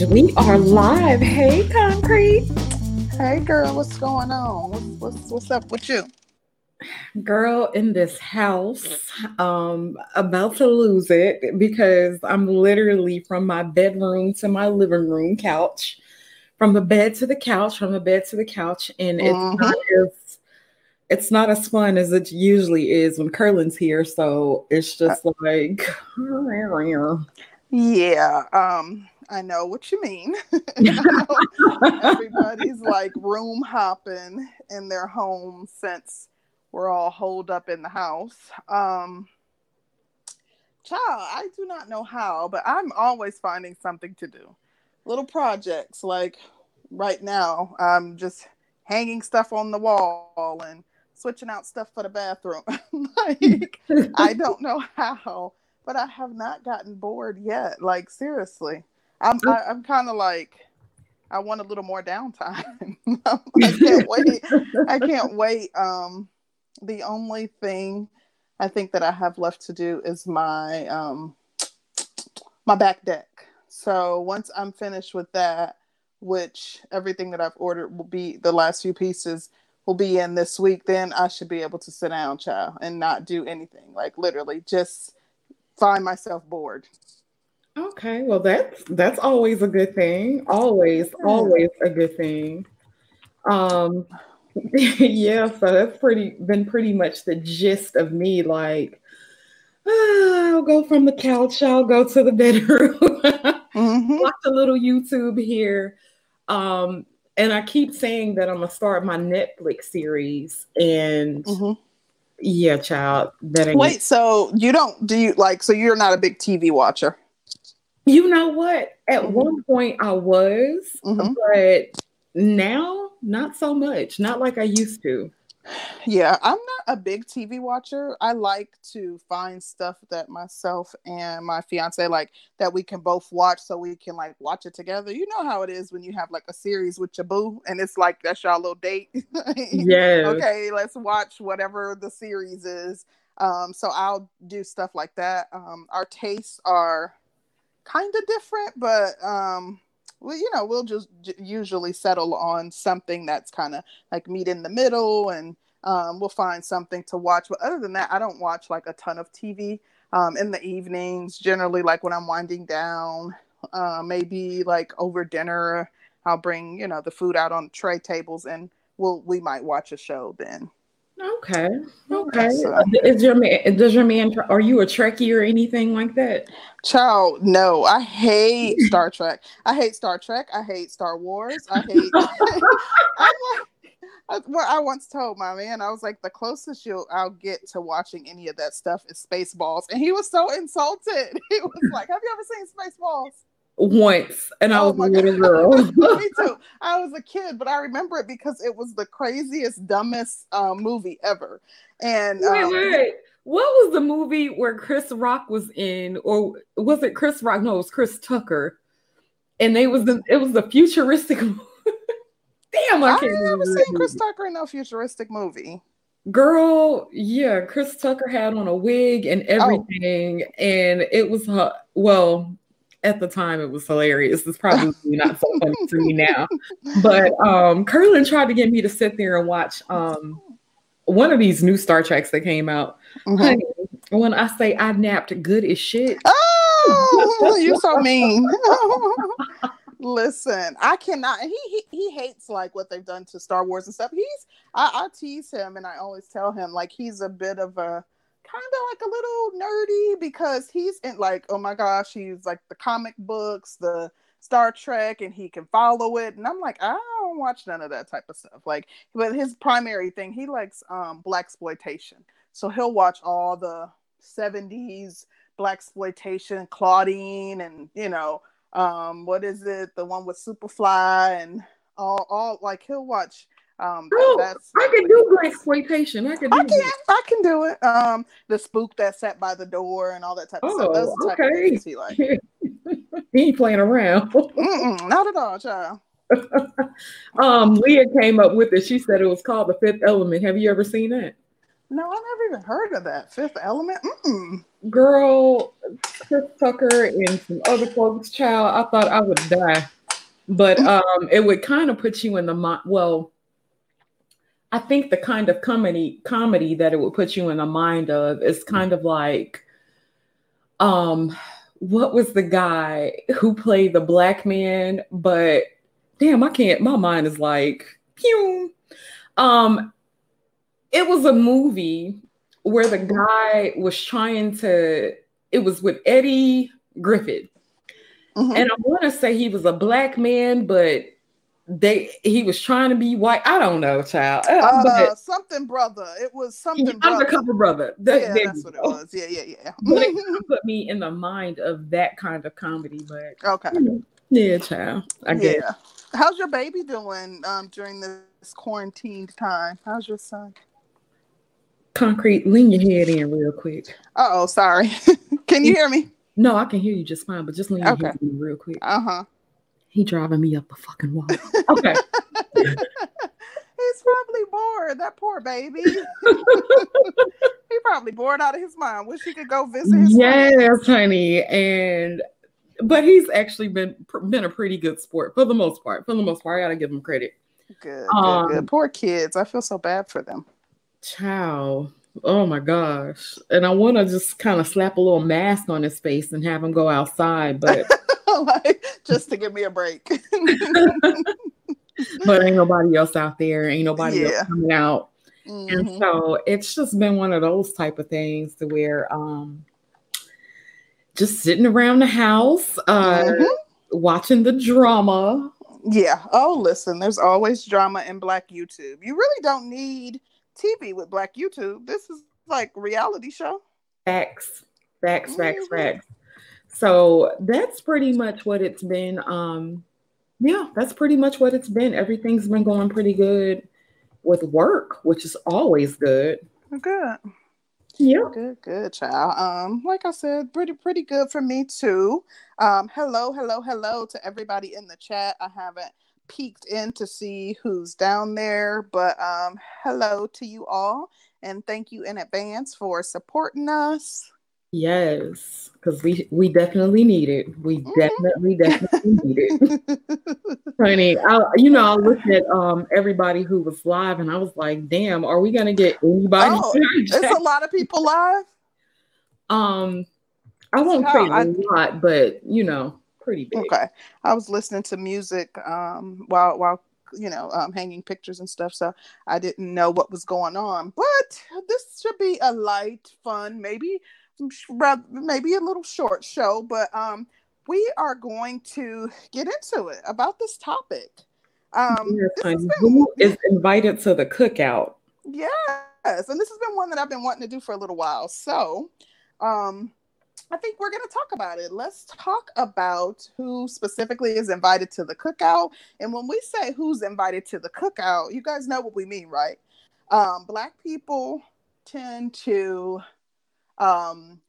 And we are live. Hey, Concrete. Hey, girl, what's going on? What's, what's, what's up with you? Girl, in this house, um, about to lose it because I'm literally from my bedroom to my living room couch, from the bed to the couch, from the bed to the couch, and it's mm-hmm. not as it's not as fun as it usually is when Curlin's here. So it's just like Yeah, um, I know what you mean. Everybody's like room hopping in their home since we're all holed up in the house. Um, child, I do not know how, but I'm always finding something to do. Little projects like right now, I'm just hanging stuff on the wall and switching out stuff for the bathroom. like I don't know how, but I have not gotten bored yet. Like seriously, I'm I, am i am kind of like I want a little more downtime. I can't wait. I can't wait. Um, the only thing I think that I have left to do is my um my back deck. So once I'm finished with that, which everything that I've ordered will be the last few pieces will be in this week, then I should be able to sit down, child, and not do anything. Like literally just find myself bored. Okay, well that's that's always a good thing. Always, always a good thing. Um yeah, so that's pretty been pretty much the gist of me. Like, ah, I'll go from the couch, I'll go to the bedroom, mm-hmm. watch a little YouTube here. Um, and I keep saying that I'm gonna start my Netflix series, and mm-hmm. yeah, child. That ain't wait. So you don't do you like? So you're not a big TV watcher. You know what? At mm-hmm. one point I was, mm-hmm. but now not so much. Not like I used to. Yeah, I'm not a big TV watcher. I like to find stuff that myself and my fiance like that we can both watch so we can like watch it together. You know how it is when you have like a series with your boo and it's like that's your little date. yeah. okay, let's watch whatever the series is. Um, so I'll do stuff like that. Um, our tastes are kind of different, but um, well, you know, we'll just j- usually settle on something that's kind of like meet in the middle, and um, we'll find something to watch. But other than that, I don't watch like a ton of TV um, in the evenings. Generally, like when I'm winding down, uh, maybe like over dinner, I'll bring you know the food out on tray tables, and we'll we might watch a show then. Okay. Okay. So, Is your man? Does your man? Are you a Trekkie or anything like that? Child, no. I hate Star Trek. I hate Star Trek. I hate Star Wars. I hate. I'm like, well, I once told my man, I was like, the closest you'll I'll get to watching any of that stuff is Spaceballs, and he was so insulted. He was like, "Have you ever seen Spaceballs?" Once and I oh was a little girl. Me too. I was a kid, but I remember it because it was the craziest, dumbest um, movie ever. And wait, um, wait, what was the movie where Chris Rock was in, or was it Chris Rock? No, it was Chris Tucker, and they was the it was the futuristic. Damn, I can't. I never seen Chris Tucker in a futuristic movie. Girl, yeah, Chris Tucker had on a wig and oh. everything, oh. and it was uh, well, at the time it was hilarious. It's probably not so funny to me now. But um Curlin tried to get me to sit there and watch um one of these new Star Treks that came out. Mm-hmm. when I say I napped good as shit. Oh, you're so mean. Listen, I cannot. He, he he hates like what they've done to Star Wars and stuff. He's I, I tease him and I always tell him like he's a bit of a kind of like a little nerdy because he's in like, oh my gosh, he's like the comic books, the Star Trek, and he can follow it. And I'm like, I don't watch none of that type of stuff. Like, but his primary thing, he likes um blaxploitation. So he'll watch all the 70s blaxploitation, Claudine, and you know, um, what is it? The one with Superfly and all all like he'll watch um, oh, that's I can do blaxploitation. I can. Do I can. I can do it. Um, the spook that sat by the door and all that type of oh, stuff. Those okay. he like. he ain't playing around. Not at all, child. um, Leah came up with it. She said it was called The Fifth Element. Have you ever seen that? No, I never even heard of that. Fifth Element. Mm-mm. Girl, Chris Tucker and some other folks, child. I thought I would die, but um, it would kind of put you in the mind. Well, I think the kind of comedy comedy that it would put you in the mind of is kind of like, um, what was the guy who played the black man? But damn, I can't. My mind is like, pew. Um, it was a movie where the guy was trying to. It was with Eddie Griffin mm-hmm. and I want to say he was a black man, but they he was trying to be white. I don't know, child. Uh, uh something brother. It was something undercover brother. That, yeah, that's what it was. Yeah, yeah, yeah. it put me in the mind of that kind of comedy. But okay, yeah, child. I guess. Yeah. How's your baby doing um, during this quarantined time? How's your son? Concrete, lean your head in real quick. oh, sorry. can you hear me? No, I can hear you just fine, but just lean your okay. head in real quick. Uh huh. He driving me up the fucking wall. Okay. He's probably bored. That poor baby. he probably bored out of his mind. Wish he could go visit his Yes, friends. honey. And but he's actually been been a pretty good sport for the most part. For the most part, I gotta give him credit. Good, um, good, good. Poor kids. I feel so bad for them. Ciao. Oh my gosh. And I want to just kind of slap a little mask on his face and have him go outside, but like just to give me a break. but ain't nobody else out there. Ain't nobody yeah. else coming out. Mm-hmm. And so it's just been one of those type of things to where um just sitting around the house, uh mm-hmm. watching the drama. Yeah. Oh, listen, there's always drama in Black YouTube. You really don't need TV with Black YouTube. This is like reality show. Facts, facts, facts, mm-hmm. facts. So that's pretty much what it's been. Um, yeah, that's pretty much what it's been. Everything's been going pretty good with work, which is always good. Good. Yeah. Good, good, child. Um, like I said, pretty, pretty good for me too. Um, hello, hello, hello to everybody in the chat. I haven't peeked in to see who's down there, but um, hello to you all, and thank you in advance for supporting us. Yes, because we we definitely need it. We mm-hmm. definitely definitely need it, honey. I, you know, I looked at um everybody who was live, and I was like, "Damn, are we gonna get anybody?" Oh, it's a lot of people live. Um, I won't say a lot, but you know, pretty big. Okay, I was listening to music um while while you know um, hanging pictures and stuff, so I didn't know what was going on. But this should be a light, fun, maybe maybe a little short show, but um, we are going to get into it about this topic. Um, yes, Who is invited to the cookout? Yes, and this has been one that I've been wanting to do for a little while. So, um, I think we're going to talk about it. Let's talk about who specifically is invited to the cookout. And when we say who's invited to the cookout, you guys know what we mean, right? Um, black people tend to um,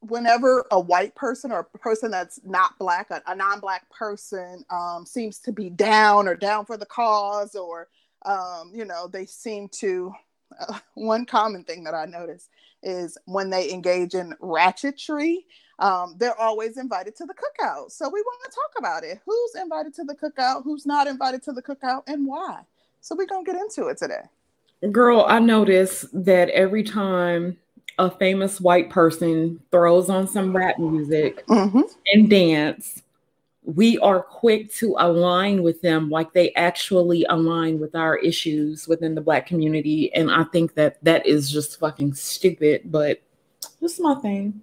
whenever a white person or a person that's not black, a, a non-black person, um, seems to be down or down for the cause, or um, you know, they seem to. Uh, one common thing that I notice is when they engage in ratchetry, um, they're always invited to the cookout. So we want to talk about it. Who's invited to the cookout? Who's not invited to the cookout, and why? So we're gonna get into it today. Girl, I notice that every time a famous white person throws on some rap music mm-hmm. and dance, we are quick to align with them like they actually align with our issues within the black community. And I think that that is just fucking stupid, but is my thing.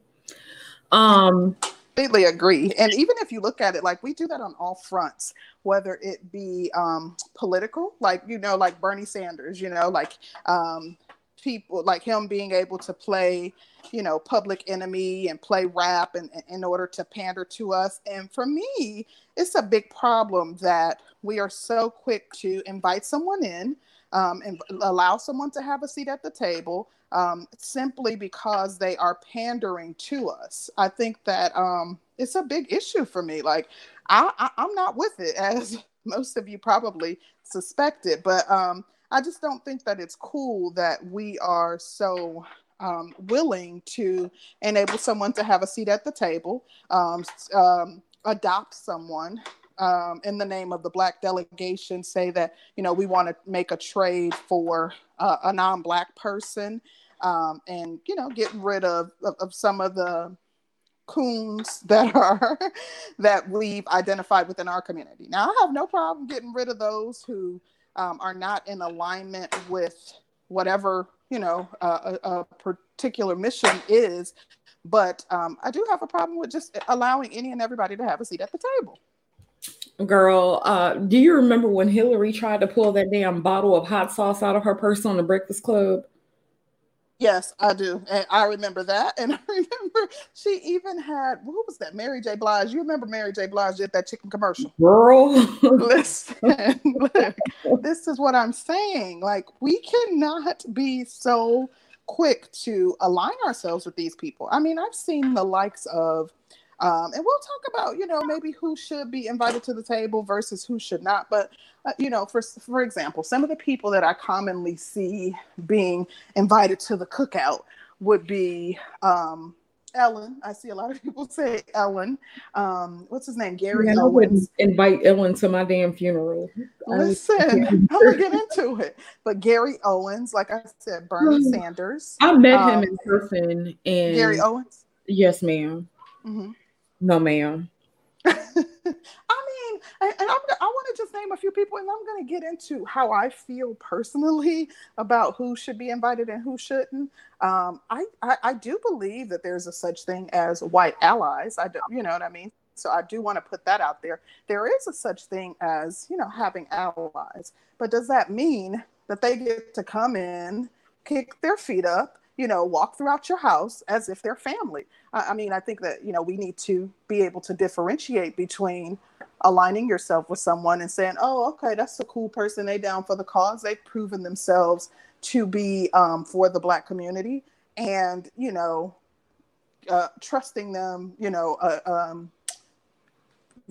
Um, completely agree. And even if you look at it, like we do that on all fronts, whether it be um, political, like you know, like Bernie Sanders, you know, like um, people like him being able to play you know public enemy and play rap in, in order to pander to us. And for me it's a big problem that we are so quick to invite someone in um, and allow someone to have a seat at the table um, simply because they are pandering to us. I think that um, it's a big issue for me. Like I, I i'm not with it as most of you probably suspected but um I just don't think that it's cool that we are so um, willing to enable someone to have a seat at the table, um, um, adopt someone um, in the name of the Black delegation, say that you know we want to make a trade for uh, a non-Black person, um, and you know get rid of, of, of some of the coons that are that we've identified within our community. Now, I have no problem getting rid of those who um, are not in alignment with whatever you know uh, a, a, particular mission is, but um, I do have a problem with just allowing any and everybody to have a seat at the table. Girl, uh, do you remember when Hillary tried to pull that damn bottle of hot sauce out of her purse on the Breakfast Club? Yes, I do. And I remember that. And I remember she even had, who was that? Mary J. Blige. You remember Mary J. Blige did that chicken commercial? Girl. Listen, look, this is what I'm saying. Like, we cannot be so quick to align ourselves with these people. I mean, I've seen the likes of um, and we'll talk about, you know, maybe who should be invited to the table versus who should not. But, uh, you know, for, for example, some of the people that I commonly see being invited to the cookout would be um, Ellen. I see a lot of people say Ellen. Um, what's his name? Gary Owens. I wouldn't invite Ellen to my damn funeral. Listen, I'm gonna get into it. But Gary Owens, like I said, Bernie Sanders. I met him um, in person. And Gary Owens. Yes, madam mm-hmm. No, ma'am. I mean, and I want to just name a few people, and I'm going to get into how I feel personally about who should be invited and who shouldn't. Um, I, I, I do believe that there's a such thing as white allies. I do, you know what I mean. So I do want to put that out there. There is a such thing as you know having allies, but does that mean that they get to come in, kick their feet up, you know, walk throughout your house as if they're family. I, I, mean, I think that, you know, we need to be able to differentiate between aligning yourself with someone and saying, oh, okay, that's a cool person. They down for the cause. They've proven themselves to be um, for the Black community. And, you know, uh, trusting them, you know, uh, um,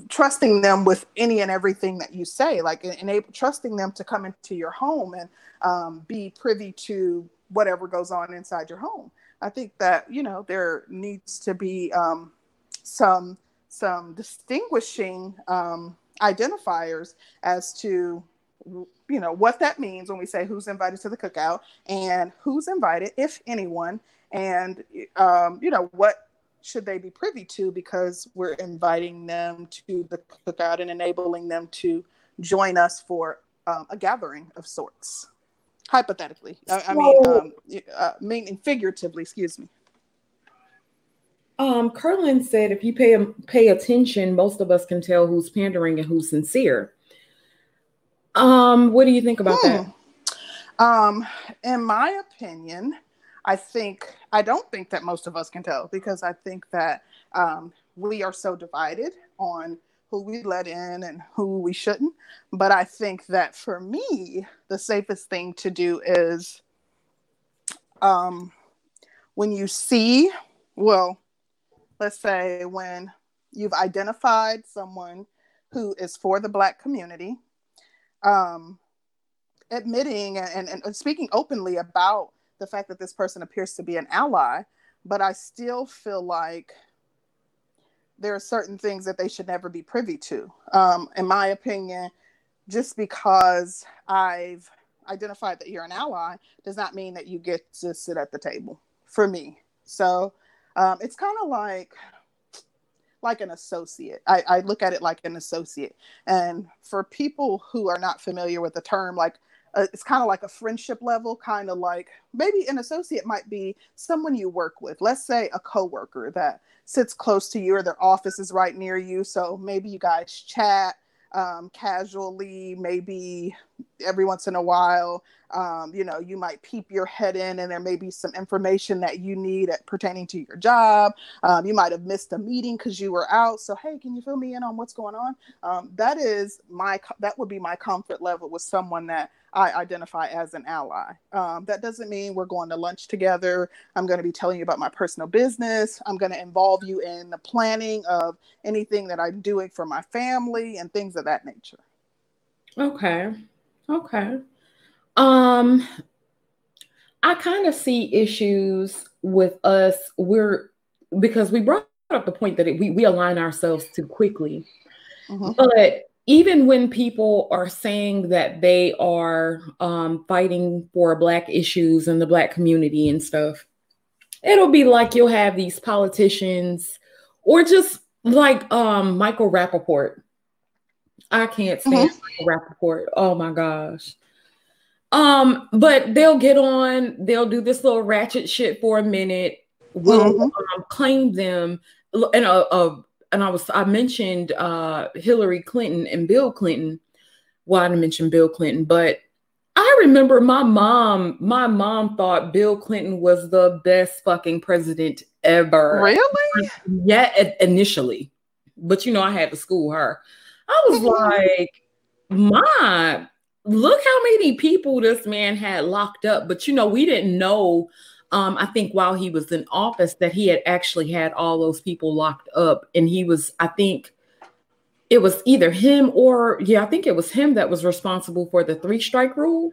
trusting them with any and everything that you say, like enable trusting them to come into your home and um, be privy to whatever goes on inside your home. I think that you know there needs to be um, some some distinguishing um, identifiers as to you know what that means when we say who's invited to the cookout and who's invited, if anyone, and um, you know what should they be privy to because we're inviting them to the cookout and enabling them to join us for um, a gathering of sorts hypothetically. I, I mean, um, uh, meaning figuratively. Excuse me. Um, Curlin said, if you pay pay attention, most of us can tell who's pandering and who's sincere. Um, what do you think about hmm. that? Um, in my opinion, I think I don't think that most of us can tell because I think that um, we are so divided on who we let in and who we shouldn't. But I think that for me, the safest thing to do is um, when you see, well, let's say when you've identified someone who is for the Black community, um, admitting and, and, and speaking openly about the fact that this person appears to be an ally, but I still feel like there are certain things that they should never be privy to. Um, in my opinion, just because I've identified that you're an ally does not mean that you get to sit at the table for me. So um, it's kind of like like an associate. I, I look at it like an associate. And for people who are not familiar with the term, like it's kind of like a friendship level, kind of like maybe an associate might be someone you work with. Let's say a coworker that sits close to you or their office is right near you. So maybe you guys chat um, casually, maybe every once in a while. Um, you know, you might peep your head in, and there may be some information that you need at, pertaining to your job. Um, you might have missed a meeting because you were out. So, hey, can you fill me in on what's going on? Um, that is my that would be my comfort level with someone that I identify as an ally. Um, that doesn't mean we're going to lunch together. I'm going to be telling you about my personal business. I'm going to involve you in the planning of anything that I'm doing for my family and things of that nature. Okay. Okay. Um, I kind of see issues with us. We're because we brought up the point that it, we we align ourselves too quickly. Mm-hmm. But even when people are saying that they are um, fighting for black issues in the black community and stuff, it'll be like you'll have these politicians or just like um, Michael Rapaport. I can't stand mm-hmm. Michael Rapaport. Oh my gosh. Um, but they'll get on, they'll do this little ratchet shit for a minute, We'll mm-hmm. um, claim them and a, a and I was I mentioned uh, Hillary Clinton and Bill Clinton. Well, I didn't mention Bill Clinton, but I remember my mom. My mom thought Bill Clinton was the best fucking president ever. Really? Yeah, initially, but you know I had to school her. I was like, "My, look how many people this man had locked up." But you know, we didn't know um, I think while he was in office that he had actually had all those people locked up. And he was, I think it was either him or, yeah, I think it was him that was responsible for the three strike rule.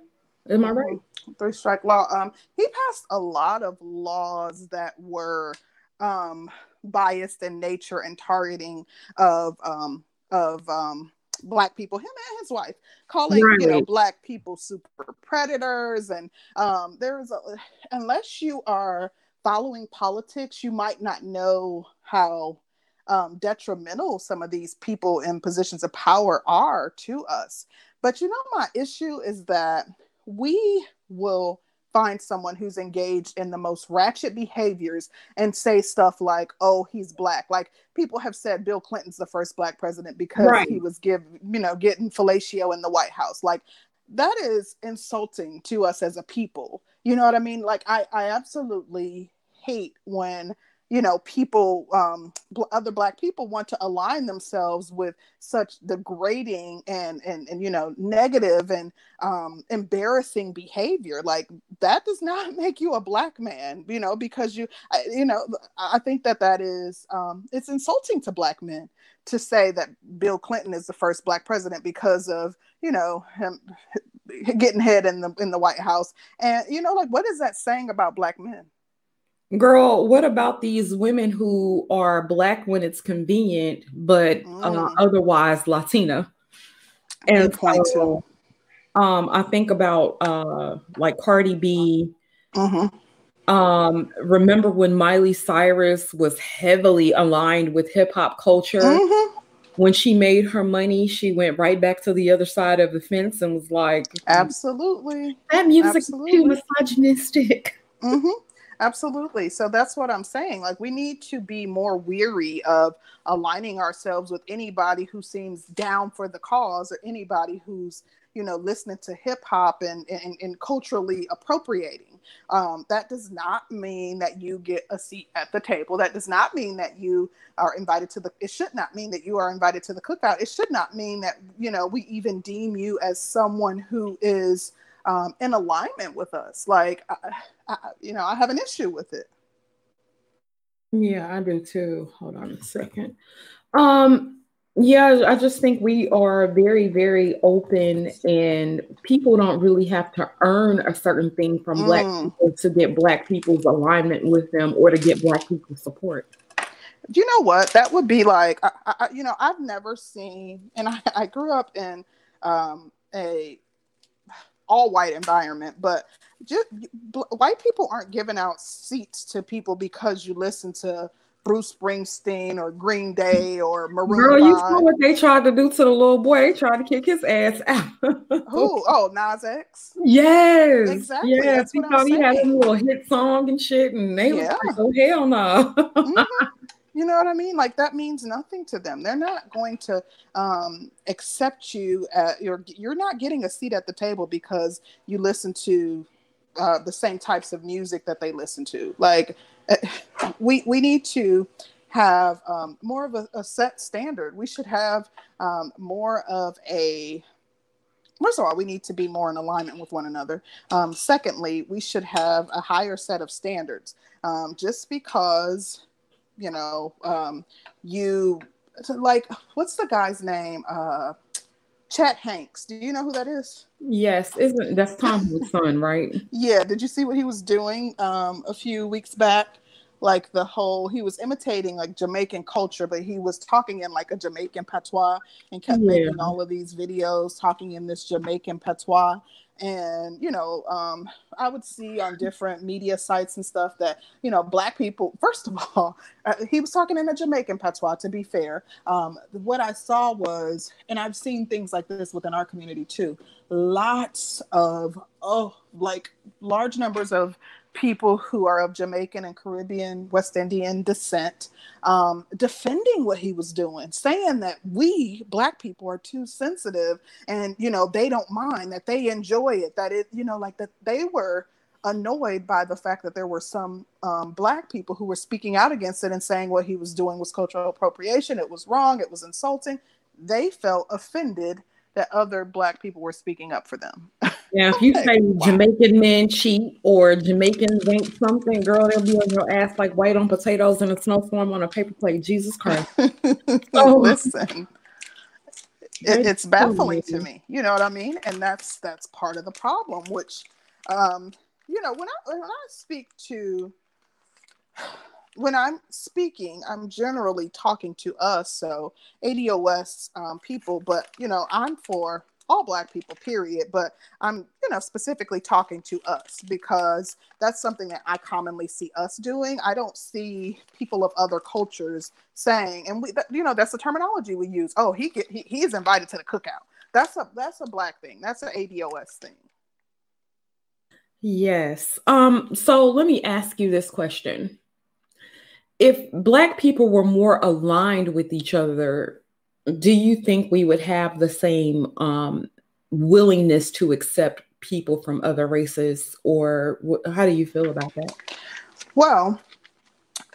Am I right? Mm-hmm. Three strike law. Um, he passed a lot of laws that were um, biased in nature and targeting of um, of um, black people, him and his wife, calling right. you know black people super predators, and um, there's a unless you are following politics, you might not know how um, detrimental some of these people in positions of power are to us. But you know, my issue is that we will find someone who's engaged in the most ratchet behaviors and say stuff like, "Oh, he's black." Like people have said, Bill Clinton's the first black president because right. he was give you know getting fellatio in the White House. Like that is insulting to us as a people. You know what I mean? Like I I absolutely hate when you know people um other black people want to align themselves with such degrading and and, and you know negative and um embarrassing behavior. Like that does not make you a black man you know because you I, you know i think that that is um it's insulting to black men to say that bill clinton is the first black president because of you know him getting head in the in the white house. And you know like what is that saying about black men Girl, what about these women who are black when it's convenient, but uh, mm. uh, otherwise Latina? And so, um, I think about uh, like Cardi B. Mm-hmm. Um, remember when Miley Cyrus was heavily aligned with hip hop culture? Mm-hmm. When she made her money, she went right back to the other side of the fence and was like, "Absolutely, that music Absolutely. is too misogynistic." Mm-hmm. Absolutely. So that's what I'm saying. Like, we need to be more weary of aligning ourselves with anybody who seems down for the cause or anybody who's, you know, listening to hip hop and, and, and, culturally appropriating. Um, that does not mean that you get a seat at the table. That does not mean that you are invited to the, it should not mean that you are invited to the cookout. It should not mean that, you know, we even deem you as someone who is um, in alignment with us. Like, I, I, you know, I have an issue with it. Yeah, I do too. Hold on a second. Um, yeah, I just think we are very, very open, and people don't really have to earn a certain thing from mm. Black people to get Black people's alignment with them or to get Black people's support. You know what? That would be like, I, I, you know, I've never seen, and I, I grew up in um, a all white environment, but just white people aren't giving out seats to people because you listen to Bruce Springsteen or Green Day or Maroon. Girl, you saw what they tried to do to the little boy. They tried to kick his ass out. Who? Oh, Nas X. Yes, exactly. Yes, he thought he had a little hit song and shit, and they yeah. was like, "Oh hell no." mm-hmm. You know what I mean? Like that means nothing to them. They're not going to um, accept you. At, you're you're not getting a seat at the table because you listen to uh, the same types of music that they listen to. Like we we need to have um, more of a, a, set standard. We should have um, more of a first of all, we need to be more in alignment with one another. Um, secondly, we should have a higher set of standards. Um, just because you know, um, you like what's the guy's name? Uh, Chet Hanks. Do you know who that is? Yes, isn't that's Tom's son, right? Yeah. Did you see what he was doing um, a few weeks back? Like the whole, he was imitating like Jamaican culture, but he was talking in like a Jamaican patois and kept yeah. making all of these videos talking in this Jamaican patois and you know um, i would see on different media sites and stuff that you know black people first of all uh, he was talking in a jamaican patois to be fair. Um, what i saw was and i've seen things like this within our community too lots of oh like large numbers of people who are of Jamaican and Caribbean, West Indian descent, um, defending what he was doing, saying that we black people are too sensitive and, you know, they don't mind, that they enjoy it, that it, you know, like that they were annoyed by the fact that there were some um, black people who were speaking out against it and saying what he was doing was cultural appropriation, it was wrong, it was insulting. They felt offended that other black people were speaking up for them. Yeah, if you say wow. Jamaican men cheat or Jamaicans ain't something, girl, they'll be on your ass like white on potatoes in a snowstorm on a paper plate. Jesus Christ. so listen. It, it's baffling to me. You know what I mean? And that's that's part of the problem, which um, you know, when I when I speak to when I'm speaking, I'm generally talking to us, so ADOS um, people, but you know, I'm for all black people period but i'm you know specifically talking to us because that's something that i commonly see us doing. I don't see people of other cultures saying and we you know that's the terminology we use. Oh he get he, he is invited to the cookout. That's a that's a black thing. That's an ados thing. Yes. Um so let me ask you this question if black people were more aligned with each other do you think we would have the same um, willingness to accept people from other races, or wh- how do you feel about that? Well,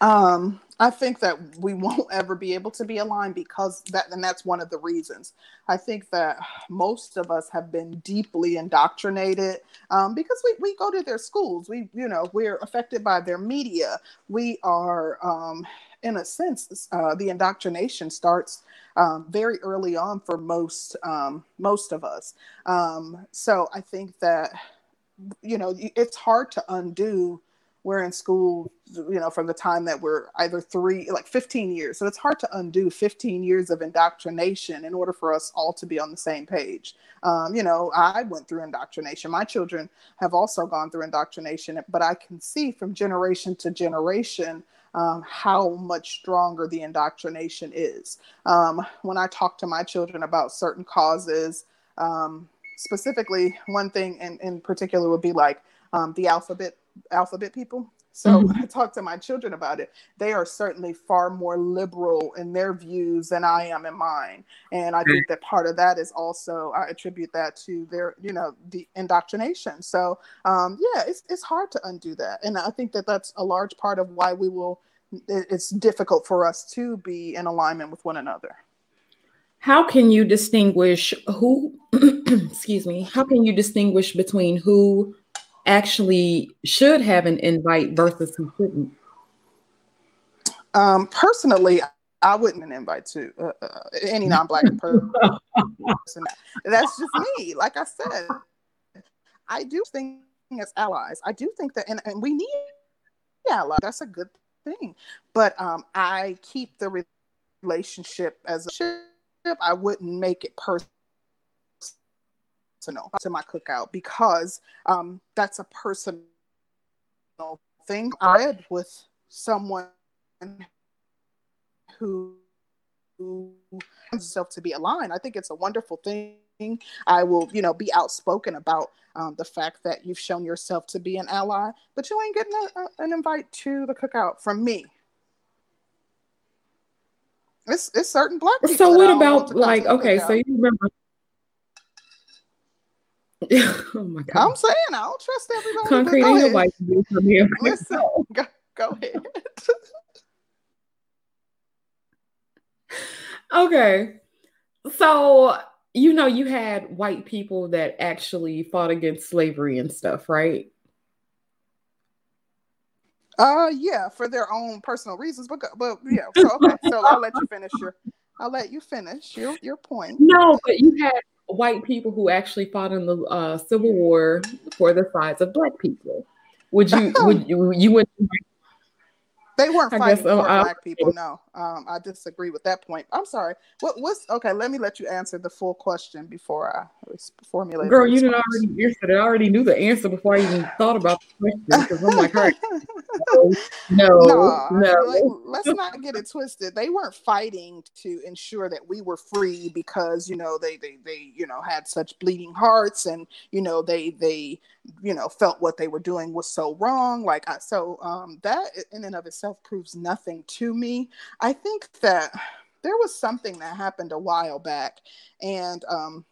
um, I think that we won't ever be able to be aligned because that, and that's one of the reasons. I think that most of us have been deeply indoctrinated um, because we, we go to their schools. We, you know, we're affected by their media. We are, um, in a sense, uh, the indoctrination starts um, very early on for most um, most of us. Um, so I think that you know it's hard to undo. We're in school, you know, from the time that we're either three, like 15 years. So it's hard to undo 15 years of indoctrination in order for us all to be on the same page. Um, you know, I went through indoctrination. My children have also gone through indoctrination, but I can see from generation to generation um, how much stronger the indoctrination is. Um, when I talk to my children about certain causes, um, specifically, one thing in, in particular would be like um, the alphabet alphabet people. So mm-hmm. when I talk to my children about it, they are certainly far more liberal in their views than I am in mine. And I think that part of that is also I attribute that to their, you know, the indoctrination. So um, yeah, it's it's hard to undo that, and I think that that's a large part of why we will. It's difficult for us to be in alignment with one another. How can you distinguish who? excuse me. How can you distinguish between who actually should have an invite versus who shouldn't? Um, personally, I wouldn't invite to uh, uh, any non-black person. That's just me. Like I said, I do think as allies, I do think that, and, and we need allies. That's a good thing. But um, I keep the relationship as a ship. I wouldn't make it personal personal to my cookout because um, that's a personal thing. I read with someone who who himself to be aligned. I think it's a wonderful thing. I will, you know, be outspoken about um, the fact that you've shown yourself to be an ally, but you ain't getting a, a, an invite to the cookout from me. It's, it's certain black people. So what about like okay, so you remember oh my god! I'm saying I don't trust everybody. Concrete ain't nobody do for me. Listen, go, go ahead. okay, so you know you had white people that actually fought against slavery and stuff, right? Uh, yeah, for their own personal reasons, but but yeah. So okay, so I'll let you finish your. I'll let you finish your your point. No, but you had white people who actually fought in the uh, Civil War for the sides of black people. Would you would you you would they weren't fighting guess, for uh, black people. No, um, I disagree with that point. I'm sorry. What was okay? Let me let you answer the full question before I formulate. Girl, you didn't already answer it. I already knew the answer before I even thought about the question because I'm like, all right, no, no, no. let's not get it twisted. They weren't fighting to ensure that we were free because you know they they they you know had such bleeding hearts and you know they they you know felt what they were doing was so wrong like I, so um that in and of itself proves nothing to me i think that there was something that happened a while back and um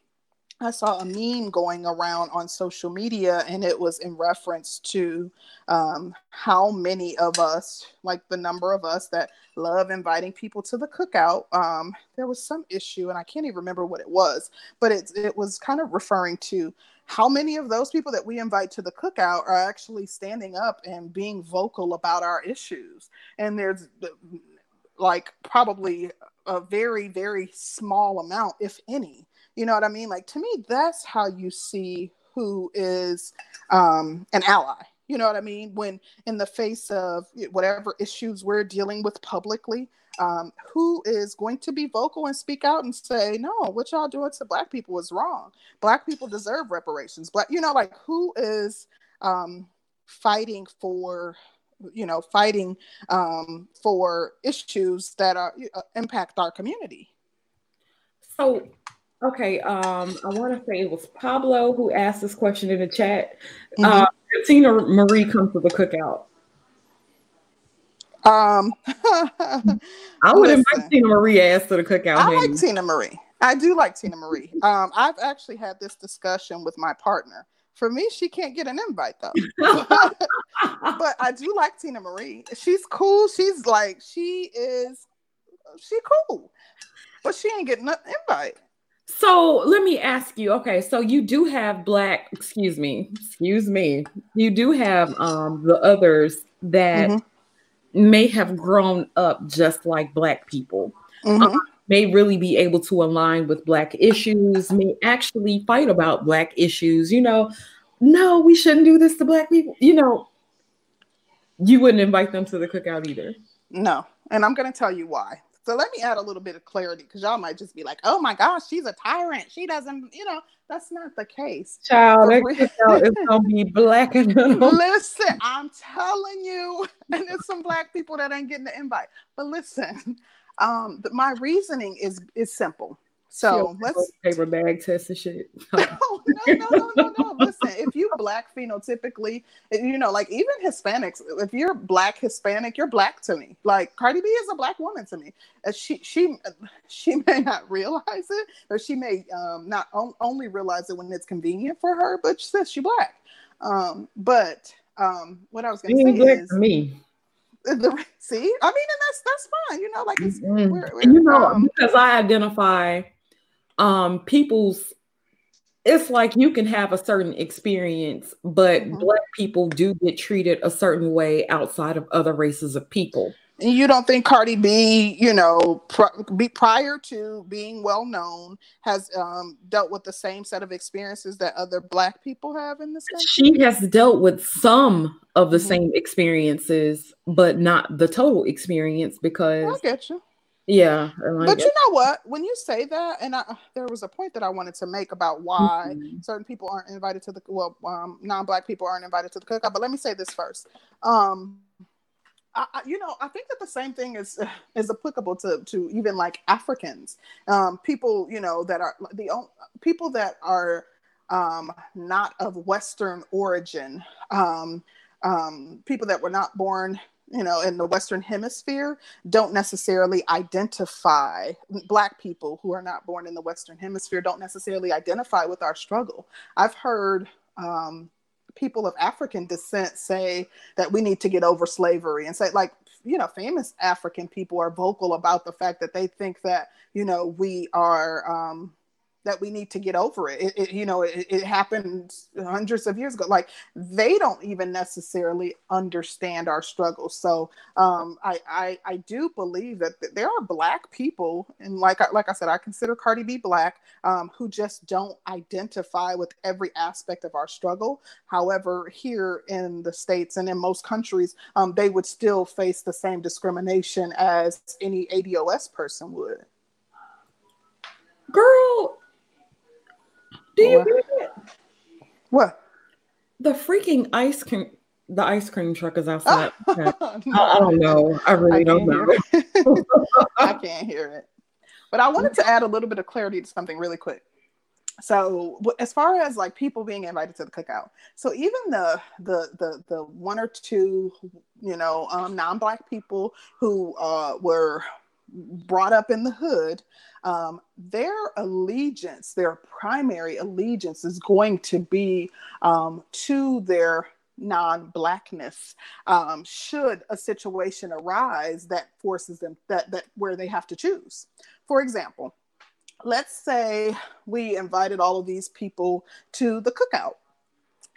I saw a meme going around on social media, and it was in reference to um, how many of us, like the number of us that love inviting people to the cookout. Um, there was some issue, and I can't even remember what it was, but it, it was kind of referring to how many of those people that we invite to the cookout are actually standing up and being vocal about our issues and there's like probably a very very small amount if any you know what i mean like to me that's how you see who is um, an ally you know what i mean when in the face of whatever issues we're dealing with publicly um, who is going to be vocal and speak out and say, no, what y'all doing to black people is wrong. Black people deserve reparations. but you know, like who is um, fighting for, you know, fighting um, for issues that are uh, impact our community. So, okay, um, I want to say it was Pablo who asked this question in the chat. Mm-hmm. Uh, Teena Marie comes to the cookout. Um, I would invite Teena Marie ass to the cookout. I like Teena Marie. I do like Teena Marie. Um, I've actually had this discussion with my partner. For me, she can't get an invite though. but I do like Teena Marie. She's cool. She's like she is. She cool, but she ain't getting an invite. So let me ask you. Okay, so you do have black. Excuse me. Excuse me. You do have um the others that. Mm-hmm may have grown up just like black people mm-hmm. um, may really be able to align with black issues may actually fight about black issues you know no we shouldn't do this to black people you know you wouldn't invite them to the cookout either no and i'm going to tell you why so let me add a little bit of clarity because y'all might just be like, oh my gosh, she's a tyrant. She doesn't, you know, that's not the case. Child, it's gonna be black and listen, I'm telling you, and there's some black people that ain't getting the invite. But listen, um, but my reasoning is is simple. So let's paper bag test and shit. no, no, no, no, no, no. Listen, if you black phenotypically, you know, like even Hispanics, if you're black Hispanic, you're black to me. Like Cardi B is a black woman to me. Uh, she she she may not realize it, or she may um, not on, only realize it when it's convenient for her, but she says she black. Um, but um, what I was going to say is me. The, see, I mean, and that's that's fine. You know, like it's, mm-hmm. we're, we're, you know um, because I identify um people's it's like you can have a certain experience, but mm-hmm. black people do get treated a certain way outside of other races of people. You don't think Cardi B, you know, pr- be, prior to being well known, has um, dealt with the same set of experiences that other Black people have in this country? She has dealt with some of the mm-hmm. same experiences, but not the total experience because I get you. Yeah. But you know what? When you say that, and I, there was a point that I wanted to make about why mm-hmm. certain people aren't invited to the well, um, non-black people aren't invited to the cookout. But let me say this first. Um, I, you know, I think that the same thing is is applicable to to even like Africans, um, people you know that are the only, people that are um, not of Western origin, um, um, people that were not born you know in the western hemisphere don't necessarily identify black people who are not born in the western hemisphere don't necessarily identify with our struggle. I've heard um, people of african descent say that we need to get over slavery and say like you know famous african people are vocal about the fact that they think that you know we are um, that we need to get over it. it, it you know, it, it, happened hundreds of years ago. Like they don't even necessarily understand our struggles. So um, I, I, I do believe that there are black people, and like I, like I said, I consider Cardi B black, um, who just don't identify with every aspect of our struggle. However, here in the states and in most countries, um, they would still face the same discrimination as any ADOS person would. Girl, do you what? it? What? The freaking ice cream the ice cream truck is outside. no. I, I, don't know. I really I don't know. I can't hear it. But I wanted to add a little bit of clarity to something really quick. So as far as like people being invited to the cookout, so even the the the the one or two, you know, um, non-black people who uh, were brought up in the hood, um, their allegiance, their primary allegiance is going to be um, to their non-blackness. Um, should a situation arise that forces them that that where they have to choose. For example let's say we invited all of these people to the cookout.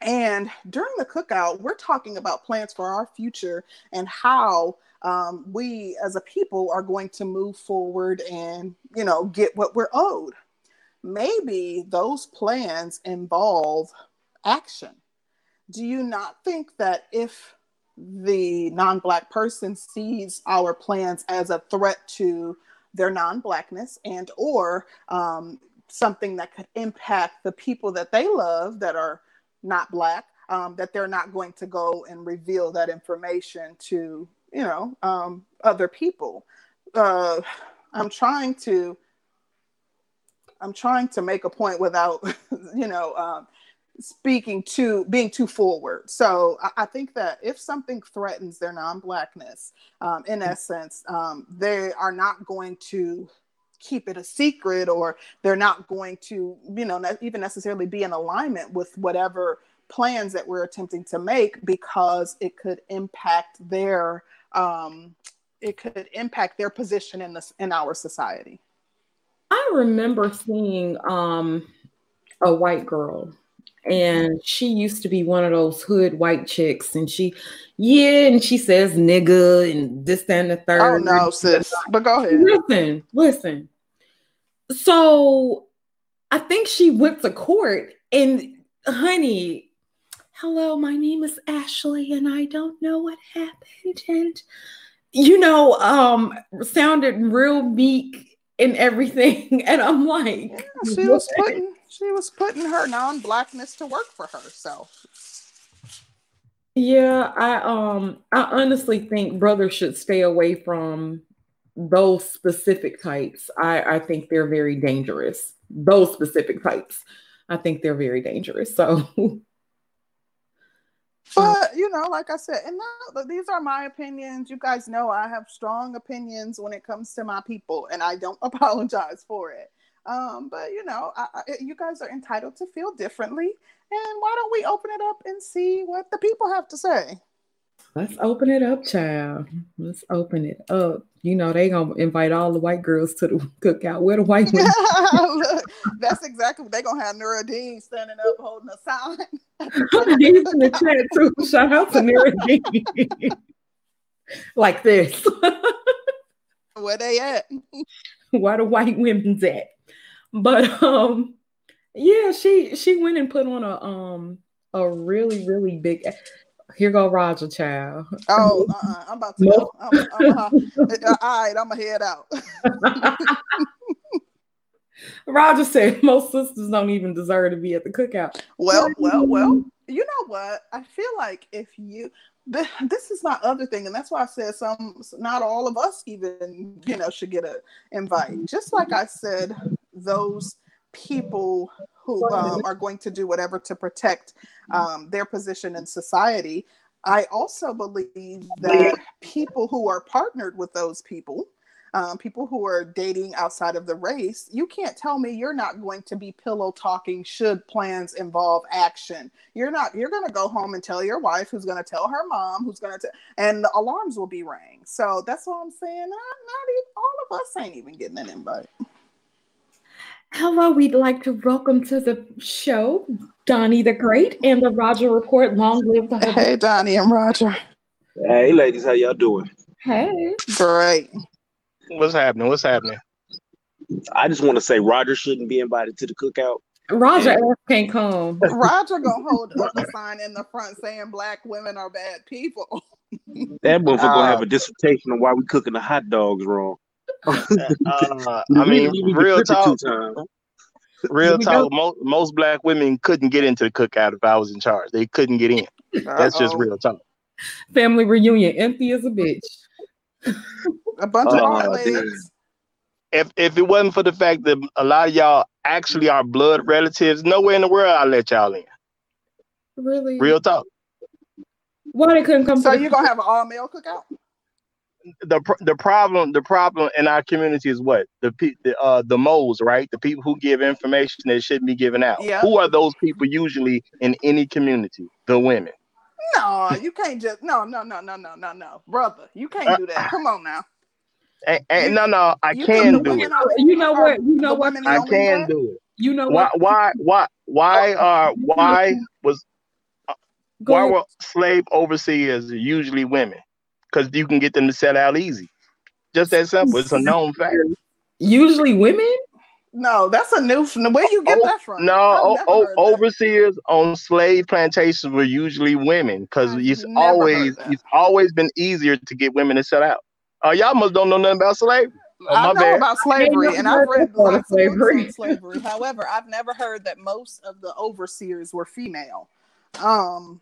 And during the cookout we're talking about plans for our future and how um, we as a people are going to move forward and you know get what we're owed. Maybe those plans involve action. Do you not think that if the non-black person sees our plans as a threat to their non-blackness and or um, something that could impact the people that they love that are not black um, that they're not going to go and reveal that information to you know um, other people. Uh, i'm trying to i'm trying to make a point without you know um, speaking to being too forward. So I, I, think that if something threatens their non-blackness um, in essence um, they are not going to keep it a secret or they're not going to you know ne- even necessarily be in alignment with whatever plans that we're attempting to make because it could impact their um, it could impact their position in this in our society. I remember seeing um, a white girl, and she used to be one of those hood white chicks, and she, yeah, and she says nigga and this, that, and the third. Oh no, sis, but go ahead. Listen, listen. So, I think she went to court, and honey, hello, my name is Ashley, and I don't know what happened. And, you know, um, sounded real meek and everything. And I'm like, yeah, she was putting she was putting her non-blackness to work for herself. Yeah, I um I honestly think brothers should stay away from those specific types. I, I think they're very dangerous. Those specific types. I think they're very dangerous. So But you know, like I said, and these are my opinions. You guys know I have strong opinions when it comes to my people, and I don't apologize for it. Um, but you know, I, I, you guys are entitled to feel differently, and why don't we open it up and see what the people have to say? Let's open it up, child. Let's open it up. You know they gonna invite all the white girls to the cookout. Where the white women? That's exactly what they gonna have. Nuruddin standing up holding a sign. He's in the chat too. Shout out to Nuruddin. like this. Where they at? Where the white women's at? But um, yeah, she she went and put on a um a really really big here go Roger Child. Oh, uh-uh. I'm about to go. I'm, I'm, uh, all right, I'm gonna head out. Roger said most sisters don't even deserve to be at the cookout. Well, well, well. You know what? I feel like if you this is my other thing, and that's why I said some, not all of us even, you know, should get an invite. Just like I said, those people who um, are going to do whatever to protect um, their position in society. I also believe that people who are partnered with those people, um, people who are dating outside of the race, you can't tell me you're not going to be pillow talking should plans involve action. You're not, you're going to go home and tell your wife, who's going to tell her mom, who's going to, and the alarms will be rang. So that's what I'm saying. Not, not even, all of us ain't even getting an invite. Hello, we'd like to welcome to the show Donnie the Great and the Roger Report. Long live the Hey, Donnie and Roger. Hey, ladies, how y'all doing? Hey. Great. What's happening? What's happening? I just want to say Roger shouldn't be invited to the cookout. Roger yeah. can't come. Roger gonna hold up a sign in the front saying black women are bad people. that motherfucker uh, gonna have a dissertation on why we cooking the hot dogs wrong. uh, I mean, real talk. Real talk. Most, most black women couldn't get into the cookout if I was in charge. They couldn't get in. That's Uh-oh. just real talk. Family reunion, empty as a bitch. a bunch of hard legs if if it wasn't for the fact that a lot of y'all actually are blood relatives, nowhere in the world I'll let y'all in. Really? Real talk. Why they couldn't come? So you gonna have an all male cookout? The the problem the problem in our community is what the the uh the moles right the people who give information that shouldn't be given out. Yeah. Who are those people usually in any community? The women. No, you can't just no no no no no no no brother. You can't do that. Come on now. And, and no, no, I can do it. You know what? You know what? I can do it. You know why? Why? Why? Why? Uh, why was? Uh, why were slave overseers usually women? Because you can get them to sell out easy. Just that simple. It's a known fact. Usually women. No, that's a new. Where you get oh, that from? No, oh, overseers on slave plantations were usually women because it's always it's always been easier to get women to sell out. Uh, y'all must don't know nothing about slavery. Oh, I know bad. about slavery, and I've read lots slavery. slavery. However, I've never heard that most of the overseers were female. Um,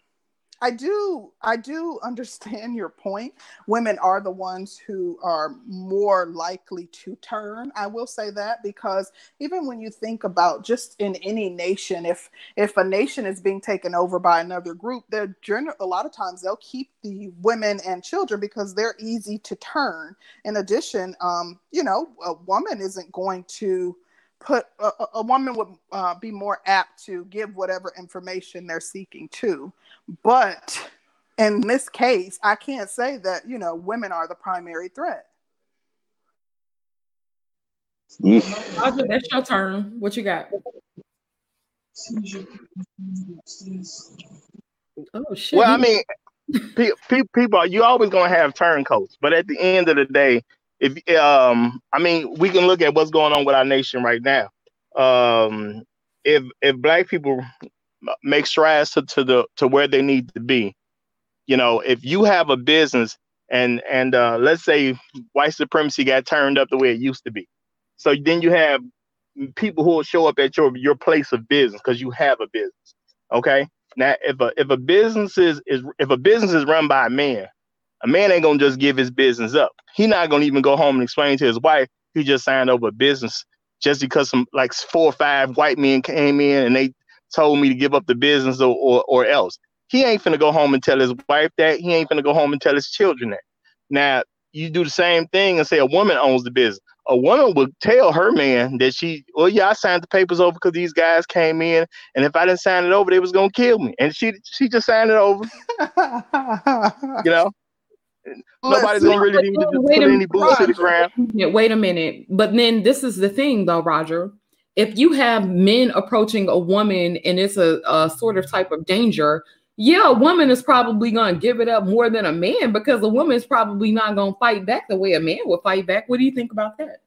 I do I do understand your point. Women are the ones who are more likely to turn. I will say that because even when you think about just in any nation, if if a nation is being taken over by another group, they're a lot of times they'll keep the women and children because they're easy to turn. In addition, um, you know, a woman isn't going to put a, a woman would uh, be more apt to give whatever information they're seeking to but in this case i can't say that you know women are the primary threat. Roger, that's your turn. What you got? Oh shit. Well i mean pe- pe- people you always gonna have turncoats but at the end of the day if um I mean we can look at what's going on with our nation right now. Um if if black people make strides to, to the to where they need to be, you know, if you have a business and and uh, let's say white supremacy got turned up the way it used to be, so then you have people who will show up at your your place of business because you have a business. Okay, now if a if a business is, is if a business is run by a man, a man ain't gonna just give his business up. He not gonna even go home and explain to his wife he just signed over a business just because some like four or five white men came in and they told me to give up the business or, or, or else. He ain't finna go home and tell his wife that. He ain't finna go home and tell his children that. Now you do the same thing and say a woman owns the business. A woman would tell her man that she, well, yeah, I signed the papers over because these guys came in, and if I didn't sign it over, they was gonna kill me. And she she just signed it over. you know, Nobody's gonna really need to put any boots to the ground. Wait a minute. But then this is the thing, though, Roger. If you have men approaching a woman and it's a, a sort of type of danger, yeah, a woman is probably gonna give it up more than a man because a woman is probably not gonna fight back the way a man would fight back. What do you think about that?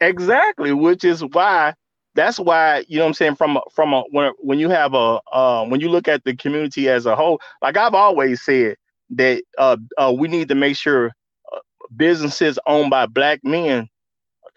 Exactly, which is why that's why you know what I'm saying from a, from a when when you have a uh, when you look at the community as a whole, like I've always said, that uh, uh, we need to make sure uh, businesses owned by black men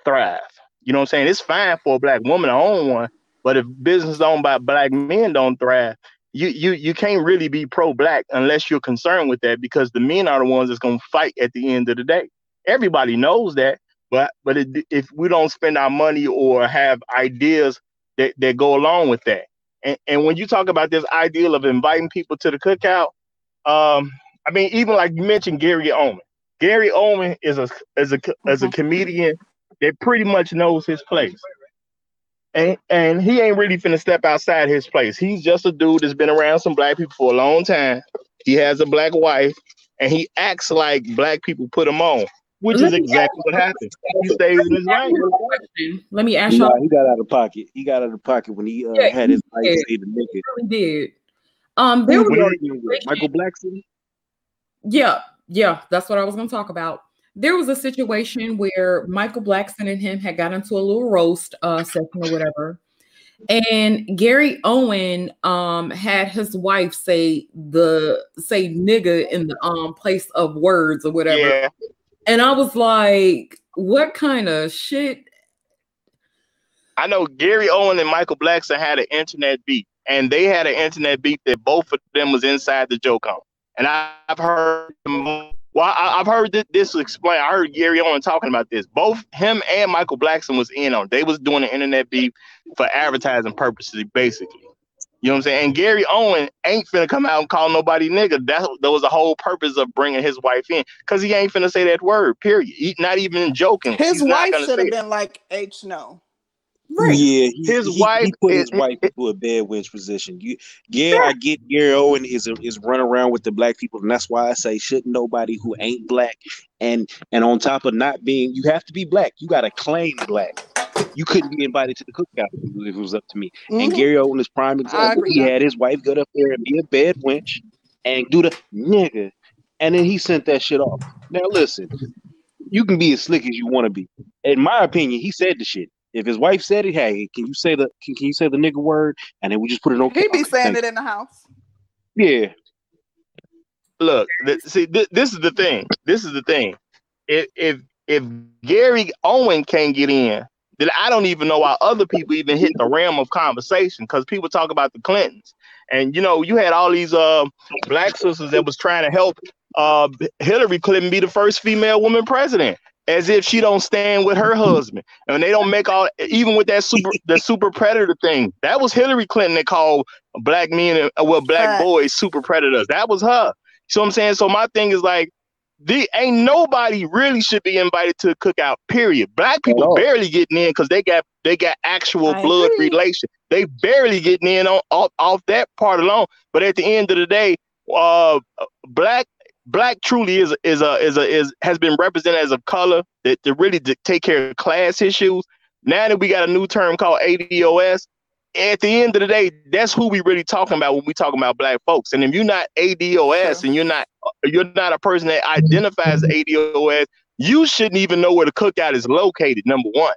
thrive. You know what I'm saying? It's fine for a black woman to own one, but if business owned by black men don't thrive, you you you can't really be pro-black unless you're concerned with that because the men are the ones that's going to fight at the end of the day. Everybody knows that, but but it, if we don't spend our money or have ideas that, that go along with that, and, and when you talk about this ideal of inviting people to the cookout, um, I mean, even like you mentioned Gary Owen. Gary Owen is a as a as a mm-hmm. comedian that pretty much knows his place. And and he ain't really finna step outside his place. He's just a dude that's been around some black people for a long time. He has a black wife, and he acts like black people put him on. which Let is exactly what happened. He stays in his lane. Let me ask y'all. he got out of pocket. He got out of pocket when he uh, Yeah, had his he wife did. say the nigga. really did. Um, there Who was was a arguing with? situation- Michael Blackson. Yeah, yeah, that's what I was going to talk about. There was a situation where Michael Blackson and him had got into a little roast uh, session or whatever, and Gary Owen um had his wife say the say nigga in the um place of words or whatever, Yeah, and I was like, what kind of shit? I know Gary Owen and Michael Blackson had an internet beat, and they had an internet beat that both of them was inside the joke on. And I've heard, them- well, I, I've heard this, this explained. I heard Gary Owen talking about this. Both him and Michael Blackson was in on. it. They was doing an internet beef for advertising purposes, basically. You know what I'm saying? And Gary Owen ain't finna come out and call nobody nigga. That, that was the whole purpose of bringing his wife in, cause he ain't finna say that word. Period. He, not even joking. His He's wife should have been like H no. Right. Yeah, His he, wife he put his is- wife into a bad wench position. You, yeah, I get Gary Owen is is running around with the black people, and that's why I say shouldn't nobody who ain't black and and on top of not being, you have to be black. You got to claim black. You couldn't be invited to the cookout if it was up to me. And Mhm. Gary Owen is prime example. He had his wife get up there and be a bad wench and do the nigga, and then he sent that shit off. Now listen, you can be as slick as you want to be. In my opinion, he said the shit. If his wife said it, hey, can you say the can, can you say the nigga word? And then we just put it on. He be saying it in the house. Yeah, look th- see th- this is the thing this is the thing if if if gary owen can't get in then i don't even know why other people even hit the realm of conversation because people talk about the clintons and you know you had all these uh black sisters that was trying to help uh hillary clinton be the first female woman president as if she don't stand with her husband and they don't make all even with that super the super predator thing that was hillary clinton that called black men and uh, well black boys super predators that was her so I'm saying, so my thing is like, the ain't nobody really should be invited to the cookout. Period. Black people barely getting in because they got they got actual I blood agree. relation. They barely getting in on off, off that part alone. But at the end of the day, uh, black black truly is is a is a is has been represented as a color that to really to take care of class issues. Now that we got a new term called ADOS, at the end of the day, that's who we really talking about when we talking about black folks. And if you're not ADOS Sure. and you're not you're not a person that identifies as ADOS, you shouldn't even know where the cookout is located. Number one.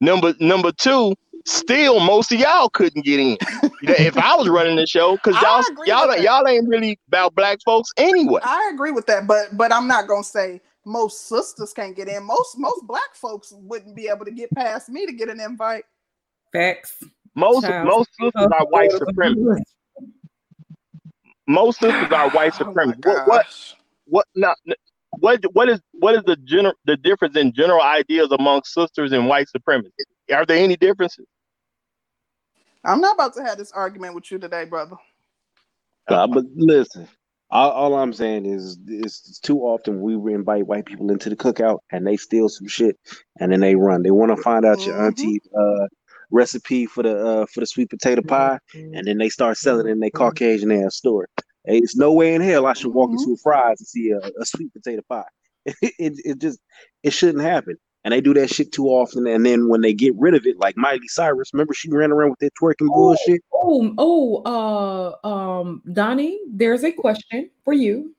Number number two, still most of y'all couldn't get in. if I was running the show, because y'all y'all y'all ain't really about black folks anyway. I agree with that, but but I'm not gonna say most sisters can't get in. Most most black folks wouldn't be able to get past me to get an invite. Facts. Most Child. most sisters are white supremacists. Most sisters are white Oh supremacists. what, what gosh. what no, n- what what is what is the general the difference in general ideas among sisters and white supremacists? Are there any differences? I'm not about to have this argument with you today, brother. Nah, but listen, all, all I'm saying is, it's too often we invite white people into the cookout and they steal some shit and then they run. They want to find out your Mhm. auntie's uh, recipe for the uh, for the sweet potato pie, and then they start selling it in their Caucasian ass store. It's no way in hell I should walk into a fries and see a, a sweet potato pie. It, it it just it shouldn't happen. And they do that shit too often. And then when they get rid of it, like Miley Cyrus, remember she ran around with that twerking bullshit. Oh, oh, uh, um, Donnie, there's a question for you.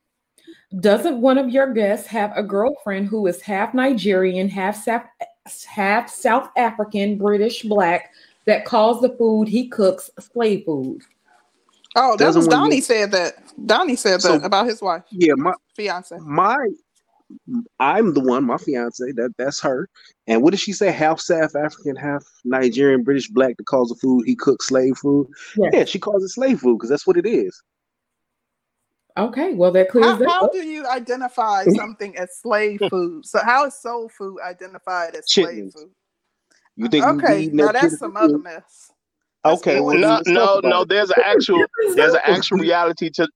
Doesn't one of your guests have a girlfriend who is half Nigerian, half South, half South African, British, black that calls the food he cooks slave food? Oh, that Doesn't was Donnie get- said that. Donnie said So- that about his wife, Yeah, my fiance. my I'm the one, my fiance, that that's her. And what did she say? Half South African, half Nigerian, British, black that calls the food he cooks slave food. Yes. Yeah, she calls it slave food because that's what it is. Okay, well that clears How, that how up. do you identify something as slave food? So how is soul food identified as slave food? You think Okay, eating now that's some at other mess. That's Okay, well, No, no, no. There's an actual there's an actual reality to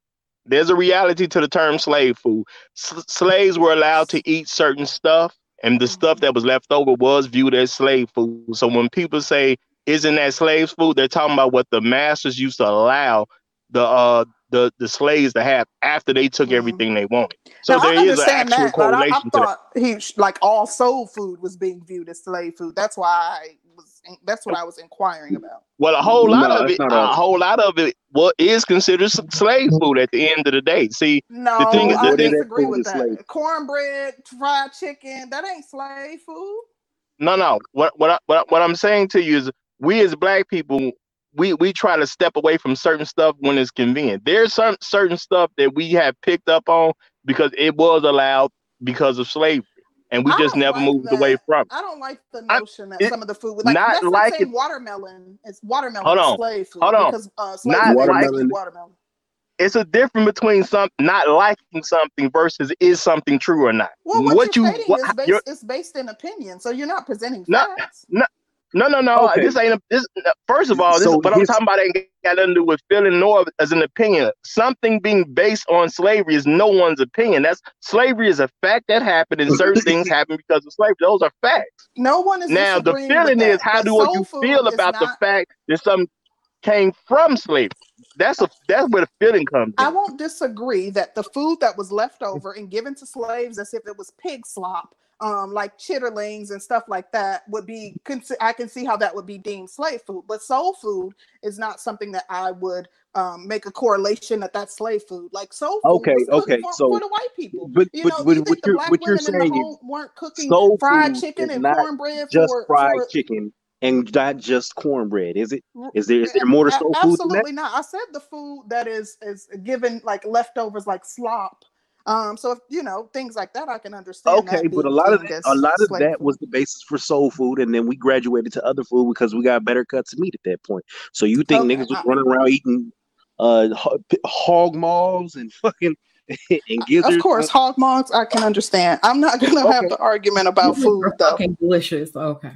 there's a reality to the term slave food. S- slaves were allowed to eat certain stuff, and the stuff that was left over was viewed as slave food. So when people say, "Isn't that slave food?" they're talking about what the masters used to allow the uh the the slaves to have after they took Mhm. everything they wanted. So Now, I there is an actual that, but I, I correlation to that. thought he like all soul food was being viewed as slave food. That's why I. That's what I was inquiring about. Well, a whole lot No, of it, a all. Uh, whole lot of it, what is considered slave food at the end of the day. See, No, thing is- I What is that disagree with that. slave? Cornbread, fried chicken, that ain't slave food. no, no. What what I, what, what I'm saying to you is, we as black people, we we try to step away from certain stuff when it's convenient. There's some certain stuff that we have picked up on because it was allowed because of slavery, and we I just never like moved away from. it. I don't like the I- notion that it- some of the food, like not like it- watermelon. It's watermelon Hold on, slave food hold on. because uh, Not they like- watermelon. It's a difference between some not liking something versus is something true or not. Well, what, what you what, is based is based in opinion, so you're not presenting No, facts. No, no, no. Okay. This ain't a, this. First of all, this So what I'm talking about ain't got nothing to do with feeling nor as an opinion. Something being based on slavery is no one's opinion. That's slavery is a fact that happened, and certain things happen because of slavery. Those are facts. No one is Now the disagreeing with feeling is how but do soul you feel is about the fact that some came from slavery? That's a that's where the feeling comes I in. won't disagree that the food that was left over and given to slaves as if it was pig slop, um, like chitterlings and stuff like that, would be. I can see how that would be deemed slave food, but soul food is not something that I would um, make a correlation that that's slave food. Like soul food Okay, okay, for, so- for the white people. But You know, but you what you're what you're women in the saying is weren't cooking soul fried food chicken and cornbread just for, fried for chicken and not just cornbread, is it? Is there is there more to soul food than that? Absolutely not. I said the food that is is given like leftovers, like slop. Um, so if you know things like that, I can understand. Okay, that but a lot of viewed that, a lot of that food. was the basis for soul food, and then we graduated to other food because we got better cuts of meat at that point. So you think Okay, niggas was I- running around eating uh hog maws and fucking and gizzards? Of course, hog maws I can understand. I'm not gonna have the argument about food though. fucking delicious. Okay.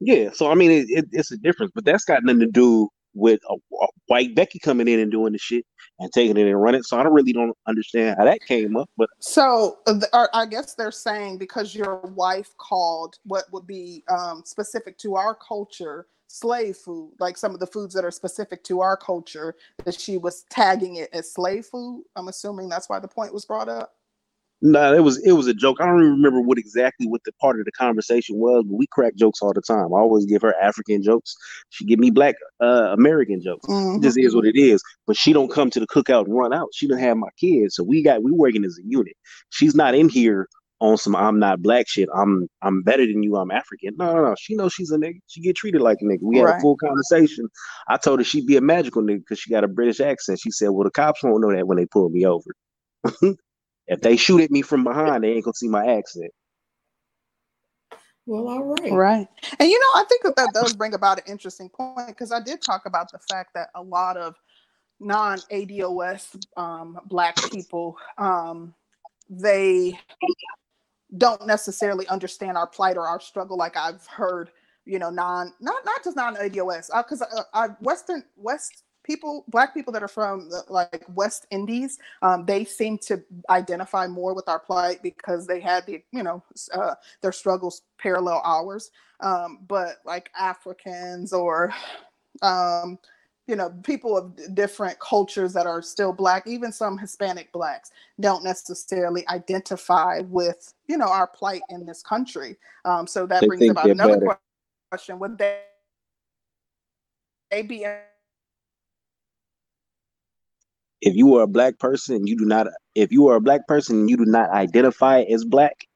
Yeah, so I mean, it, it, it's a difference, but that's got nothing to do with a, a white Becky coming in and doing the shit and taking it and running. So I don't really don't understand how that came up. But So I guess they're saying because your wife called what would be um, specific to our culture slave food, like some of the foods that are specific to our culture, that she was tagging it as slave food. I'm assuming that's why the point was brought up. No, it was it was a joke. I don't even remember what exactly what the part of the conversation was, but we crack jokes all the time. I always give her African jokes. She give me black uh, American jokes. Mhm. It just is what it is. But she don't come to the cookout and run out. She don't have my kids, so we got we working as a unit. She's not in here on some I'm not black shit. I'm I'm better than you. I'm African. No, no, no. She knows she's a nigga. She get treated like a nigga. We had Right. a full conversation. I told her she'd be a magical nigga because she got a British accent. She said, "Well, the cops won't know that when they pull me over. if they shoot at me from behind, they ain't gonna see my accent." Well, all right. Right. And you know, I think that that does bring about an interesting point because I did talk about the fact that a lot of non ADOS um, Black people, um, they don't necessarily understand our plight or our struggle. Like I've heard, you know, non, not, not just non ADOS, because uh, I, Western, West people, Black people that are from the, like West Indies, um, they seem to identify more with our plight because they had the, you know, uh, their struggles parallel ours. Um, but like Africans or, um, you know, people of different cultures that are still black, even some Hispanic blacks, don't necessarily identify with, you know, our plight in this country. Um, so that They brings about another better. question: Would they, they be if you are a black person, you do not. If you are a black person, and you do not identify as black.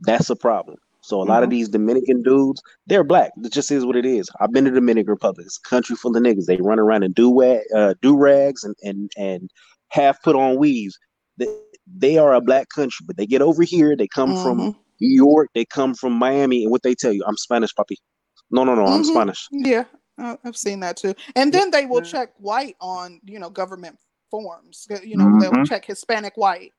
That's a problem. So a lot of Mhm. these Dominican dudes, they're black. It just is what it is. I've been to Dominican Republic. It's a country full of niggas. They run around in do uh, do rags and and and half put on weaves. They, they are a black country, but they get over here. They come from Mhm. New York. They come from Miami, and what they tell you, I'm Spanish, puppy. No, no, no, I'm Mhm. Spanish. Yeah, I've seen that too. And then they will check white on, you know, government forms. You know, they'll Mhm. check Hispanic white.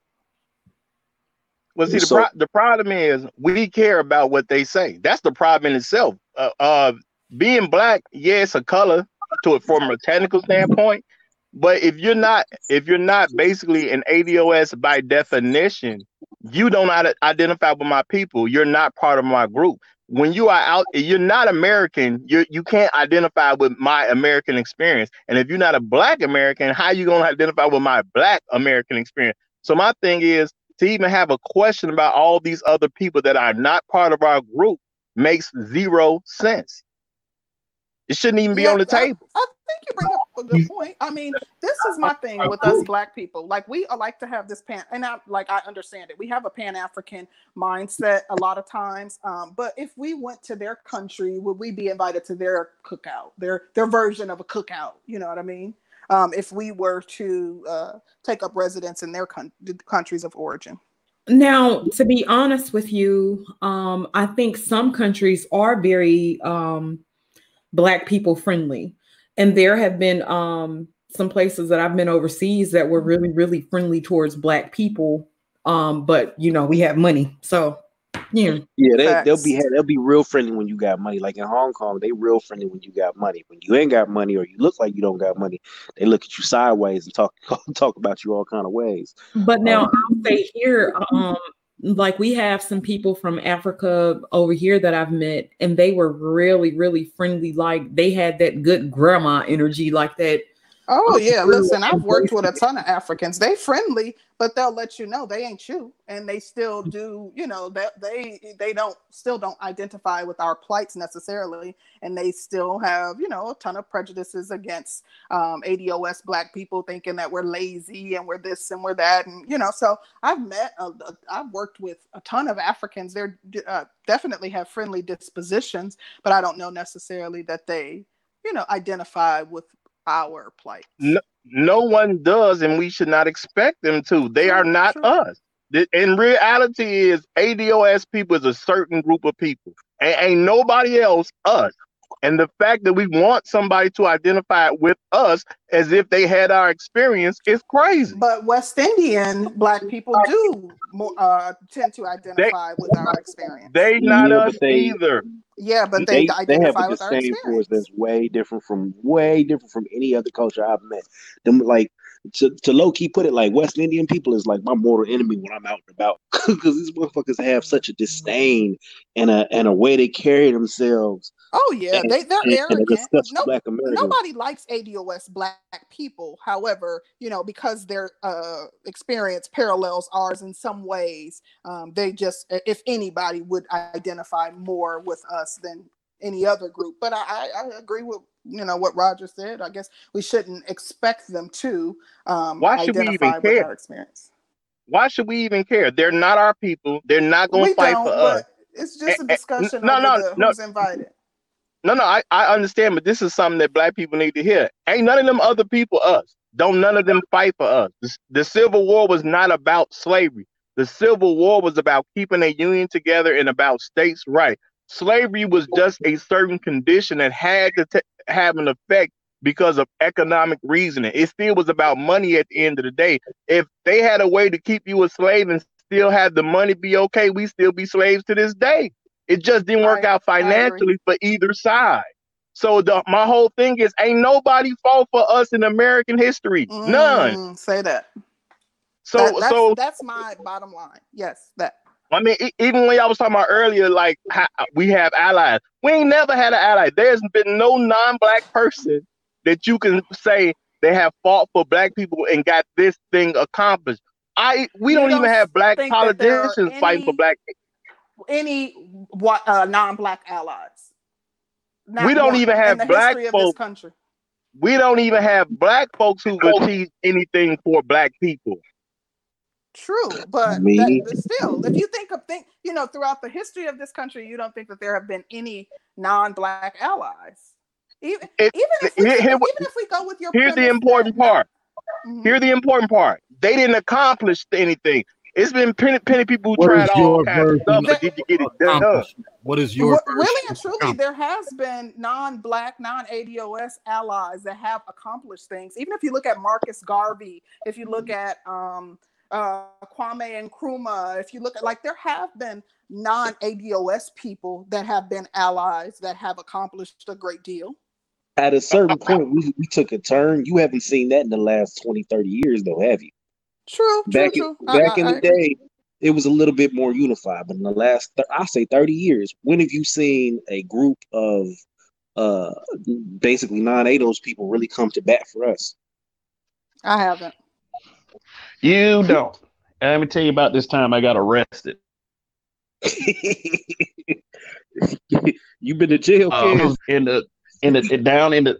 Well, see, the, So- pro- the problem is we care about what they say. That's the problem in itself. Uh, uh, being black, yeah, a color to it from a technical standpoint. But if you're not, if you're not basically an ADOS by definition, you don't ide- identify with my people. You're not part of my group. When you are out, you're not American. You you can't identify with my American experience. And if you're not a Black American, how you gonna identify with my Black American experience? So my thing is to even have a question about all these other people that are not part of our group makes zero sense. It shouldn't even be Yeah, on the I- table. I think you bring up a good point. I mean, this is my thing with us black people. Like we like to have this pan, and I like I understand it. We have a pan African mindset a lot of times. Um, but if we went to their country, would we be invited to their cookout, their their version of a cookout? You know what I mean? Um, if we were to uh, take up residence in their coun- countries of origin. Now, to be honest with you, um, I think some countries are very um, Black people friendly. And there have been um, some places that I've been overseas that were really, really friendly towards Black people. Um, but, you know, we have money. So, yeah. Yeah, they, they'll be they'll be real friendly when you got money. Like in Hong Kong, they real friendly when you got money. When you ain't got money or you look like you don't got money, they look at you sideways and talk talk about you all kind of ways. But now I'll say here, um, like we have some people from Africa over here that I've met, and they were really, really friendly. Like they had that good grandma energy, like that. Oh yeah, listen, I've worked with a ton of Africans. They friendly, but they'll let you know they ain't you, and they still do. You know that they they don't still don't identify with our plights necessarily, and they still have you know a ton of prejudices against um, ADOS Black people, thinking that we're lazy and we're this and we're that, and you know. So I've met, a, a, I've worked with a ton of Africans. They're uh, definitely have friendly dispositions, but I don't know necessarily that they you know identify with our plight. No, no one does, and we should not expect them to. They are not true. us. The- In reality, is ADOS people is a certain group of people, and ain't nobody else us. And the fact that we want somebody to identify with us as if they had our experience is crazy. But West Indian black people do uh, tend to identify with our experience. They not Yeah, us they- either. yeah, but they, they, they have identify a with our disdain experience. that's way different from way different from any other culture I've met. Them like to, to low key put it like West Indian people is like my mortal enemy when I'm out and about because these motherfuckers have such a disdain and a and a way they carry themselves Oh yeah, and, they they're and, and arrogant. disgusts No, Black Americans. nobody likes ADOS black people. However, you know because their uh, experience parallels ours in some ways, um, they just if anybody would identify more with us than any other group. But I, I, I agree with you know what Roger said. I guess we shouldn't expect them to um, Why should we even identify with care? our experience. Why should we even care? They're not our people. They're not going to fight for us. it's just a discussion no, no, the no. who's invited. No, no, I, I understand, but this is something that black people need to hear. Ain't none of them other people us. Don't none of them fight for us. The, the Civil War was not about slavery. The Civil War was about keeping a union together and about states' right. Slavery was just a certain condition that had to t- have an effect because of economic reasoning. It still was about money at the end of the day. If they had a way to keep you a slave and still have the money be okay, we still be slaves to this day. It just didn't work I- out financially for either side. So the, my whole thing is, ain't nobody fought for us in American history. None. Mm, say that. So That- that's, so that's my bottom line. Yes, that. I mean, even when y'all was talking about earlier, like how we have allies. We ain't never had an ally. There's been no non-black person that you can say they have fought for black people and got this thing accomplished. I we don't, don't even have black think that politicians fighting for any- black. Any what uh, non-black allies? Not We don't even have black history of this country. We don't even have black folks who've achieved anything for black people. True, but that, but still, if you think of think, you know, throughout the history of this country, you don't think that there have been any non-black allies. Even, It- even if we here- here- even if we go with your Here's the important that- part. Mhm. Here's the important part. They didn't accomplish anything. It's been plenty, plenty people who What tried all kinds of stuff, but did you get it done? accomplishment? What is your Re- really and truly there has been non-black non-ados allies that have accomplished things even if you look at marcus garvey if you look at um, uh, kwame nkrumah if you look at like there have been non-ados people that have been allies that have accomplished a great deal At a certain point, we, we took a turn. You haven't seen that in the last 20, 30 years, though, have you? True true Back in, true back I- in I the agree. day, it was a little bit more unified. But in the last, I say, thirty years, when have you seen a group of uh basically non-ADOS people really come to bat for us? I haven't. You don't. And let me tell you about this time I got arrested. You've been to jail, Um, in the in the down in the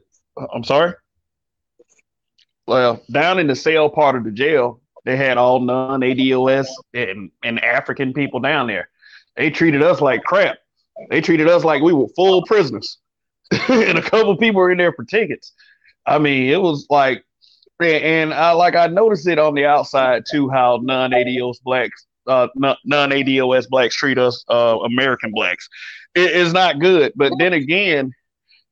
I'm sorry. Well, down in the cell part of the jail, they had all non-ADOS and, and African people down there. They treated us like crap. They treated us like we were full prisoners. and a couple people were in there for tickets. I mean, it was like and- I like I noticed it on the outside too, how non-ADOS blacks uh, non- non-ADOS blacks treat us, uh, American blacks. It is not good. But then again,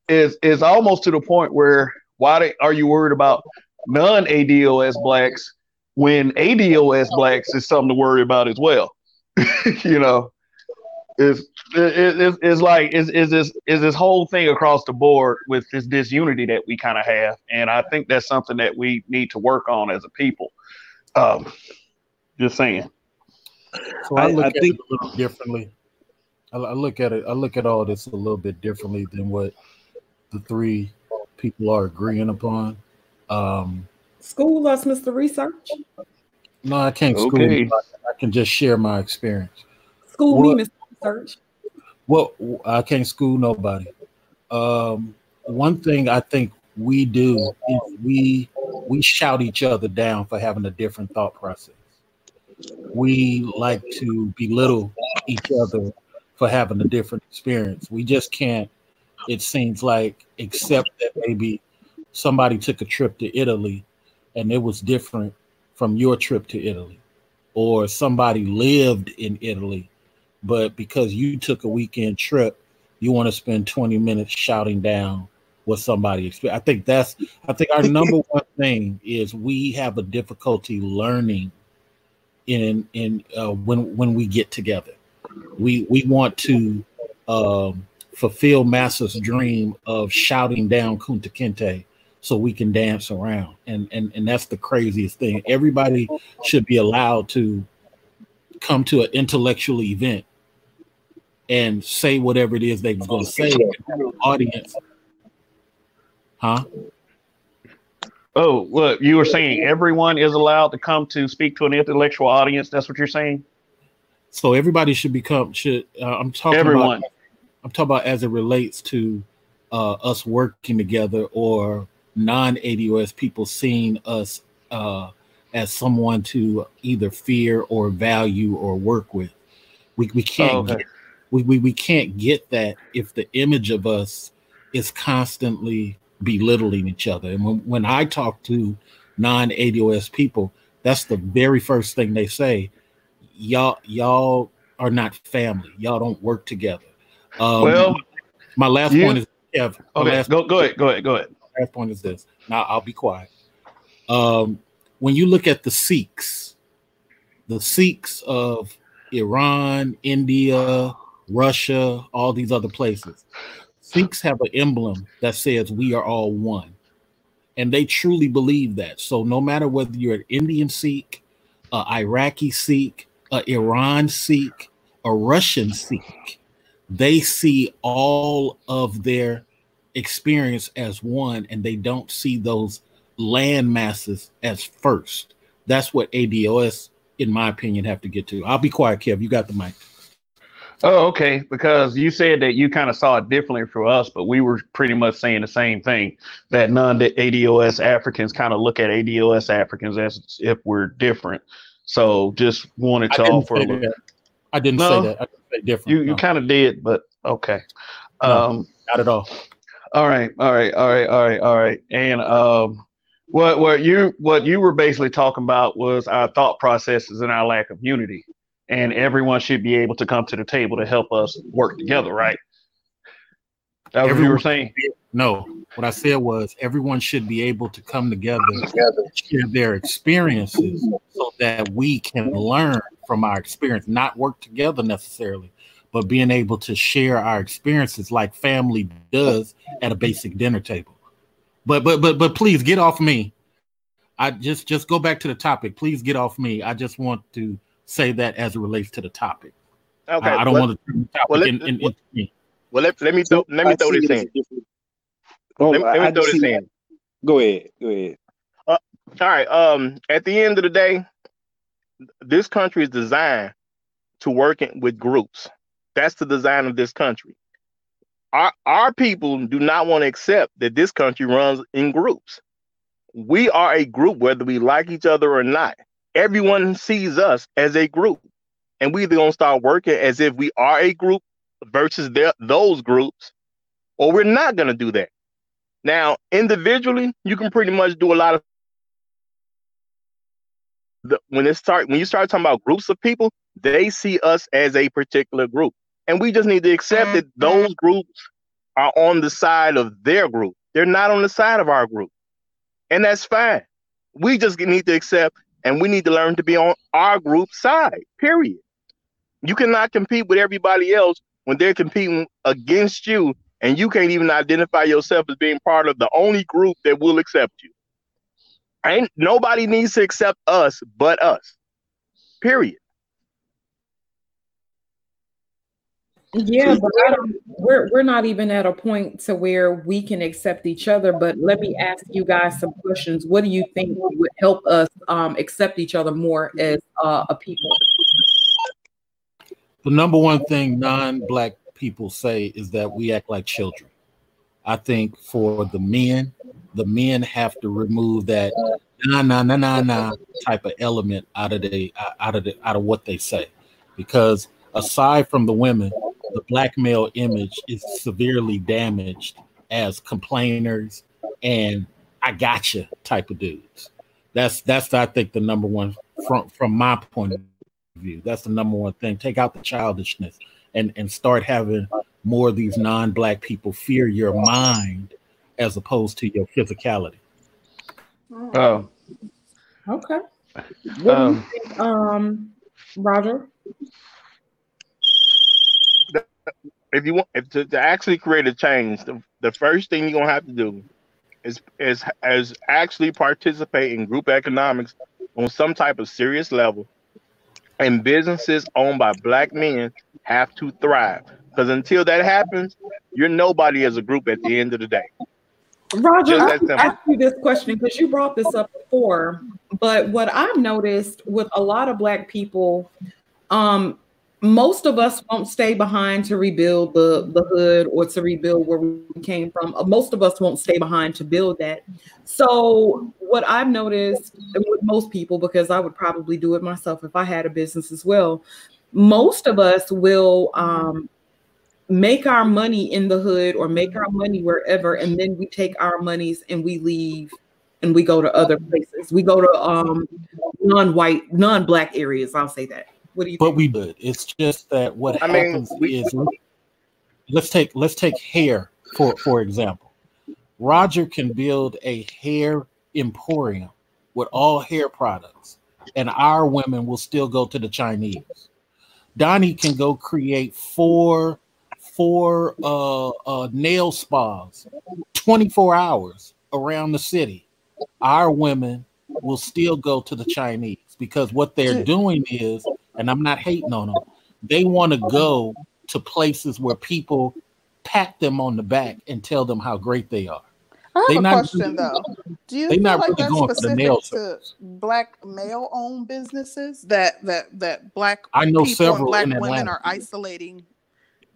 is is almost to the point where why are you worried about non-ADOS blacks when ADOS blacks is something to worry about as well? you know, it's it, it, it's like is is this is this whole thing across the board with this disunity that we kind of have, and I think that's something that we need to work on as a people. Um, just saying. So I I- look I at think- it a little differently. I, I look at it. I look at all this a little bit differently than what the three people are agreeing upon. Um, School us, Mr. Research. no, I can't school. Okay. you, I can just share my experience. School me, Mr. Research. Well, I can't school nobody. Um, one thing I think we do is we we shout each other down for having a different thought process. We like to belittle each other for having a different experience. We just can't. It seems like accept that maybe somebody took a trip to Italy and it was different from your trip to Italy, or somebody lived in Italy but because you took a weekend trip, you want to spend 20 minutes shouting down what somebody experienced. I think that's I think our number one thing is we have a difficulty learning in in uh, when when we get together. We we want to um, fulfill Massa's dream of shouting down Kunta Kinte so we can dance around, and and and that's the craziest thing. Everybody should be allowed to come to an intellectual event and say whatever it is they was going to say. Audience, huh? Oh, what you were saying? Everyone is allowed to come to speak to an intellectual audience. That's what you're saying. So everybody should become should. Uh, I'm talking Everyone. about. I'm talking about as it relates to uh, us working together or non-ADOS people seeing us uh, as someone to either fear or value or work with. We we can't Oh, okay. get, we, we we can't get that if the image of us is constantly belittling each other. And when, when I talk to non-ADOS people, that's the very first thing they say. Y'all, y'all are not family. Y'all don't work together. Um, well, my last you- point is Kev. Okay. Go go ahead. Go ahead. Go ahead. Last point is this. Now I'll be quiet. Um, when you look at the Sikhs, the Sikhs of Iran, India, Russia, all these other places, Sikhs have an emblem that says we are all one. And they truly believe that. So no matter whether you're an Indian Sikh, an Iraqi Sikh, an Iran Sikh, a Russian Sikh, they see all of their experience as one and they don't see those land masses as first. That's what ADOS, in my opinion, have to get to. I'll be quiet, Kev. You got the mic. Oh, okay. Because you said that you kind of saw it differently for us, but we were pretty much saying the same thing that non ADOS Africans kind of look at ADOS Africans as if we're different. So just wanted to offer a little. that. I didn't No. say that. I didn't say different. You you No, kind of did, but okay. No. Um, not at all. All right, all right, all right, all right, all right. And um, what what you what you were basically talking about was our thought processes and our lack of unity, and everyone should be able to come to the table to help us work together, right? That's what you were saying. No, what I said was everyone should be able to come together, share their experiences, so that we can learn from our experience, not work together necessarily, but being able to share our experiences like family does at a basic dinner table. But but but but please get off me. I just just go back to the topic. Please get off me. I just want to say that as it relates to the topic. Okay, I, I don't well, want to turn the topic well, let- in, in, well- in- well, let, let me throw, let me I throw this in. Oh, Let, me- let me I throw this in. Go ahead. Go ahead. All right. Um, at the end of the day, this country is designed to work in, with groups. That's the design of this country. Our our people do not want to accept that this country runs in groups. We are a group, whether we like each other or not. Everyone sees us as a group, and we either gonna start working as if we are a group versus those groups, or we're not gonna do that. Now, individually, you can pretty much do a lot of the, when it start when you start talking about groups of people, they see us as a particular group, and we just need to accept that mm-hmm. those groups are on the side of their group. They're not on the side of our group, and that's fine. We just need to accept, and we need to learn to be on our group side. Period. You cannot compete with everybody else when they're competing against you, and you can't even identify yourself as being part of the only group that will accept you. Ain't nobody needs to accept us but us. Period. Yeah, but I don't, we're we're not even at a point to where we can accept each other. But let me ask you guys some questions. What do you think would help us um, accept each other more as uh, a people? the number one thing non-black people say is that we act like children. I think for the men, the men have to remove that nah nah nah nah nah type of element out of the out of the out of what they say, because aside from the women, the black male image is severely damaged as complainers and I gotcha type of dudes. That's that's I think the number one from from my point of view. That's the number one thing. Take out the childishness and and start having more of these non-black people fear your mind as opposed to your physicality. Oh, Okay. What do you um, think, um, Roger? If you want if to, to actually create a change, the, the first thing you're gonna have to do is is is actually participate in group economics on some type of serious level. And businesses owned by black men have to thrive. Because until that happens, you're nobody as a group at the end of the day. Roger, I ask you this question because you brought this up before. But what I've noticed with a lot of Black people, um, most of us won't stay behind to rebuild the, the hood or to rebuild where we came from. Uh, Most of us won't stay behind to build that. So, what I've noticed with most people, because I would probably do it myself if I had a business as well, most of us will um, make our money in the hood or make our money wherever and then we take our monies and we leave and we go to other places we go to um non-white non-black areas i'll say that what do you But think we did. It's just that what I mean, happens we- is let's take let's take hair for for example. Roger can build a hair emporium with all hair products, and our women will still go to the Chinese. Donnie can go create four four uh, uh, nail spas, 24 hours around the city. Our women will still go to the Chinese because what they're doing is, and I'm not hating on them, they want to go to places where people pat them on the back and tell them how great they are. I They have a not question really- though. Do you feel not like really that's going specific to black male owned businesses that that that black I know people and several black women Atlanta. are isolating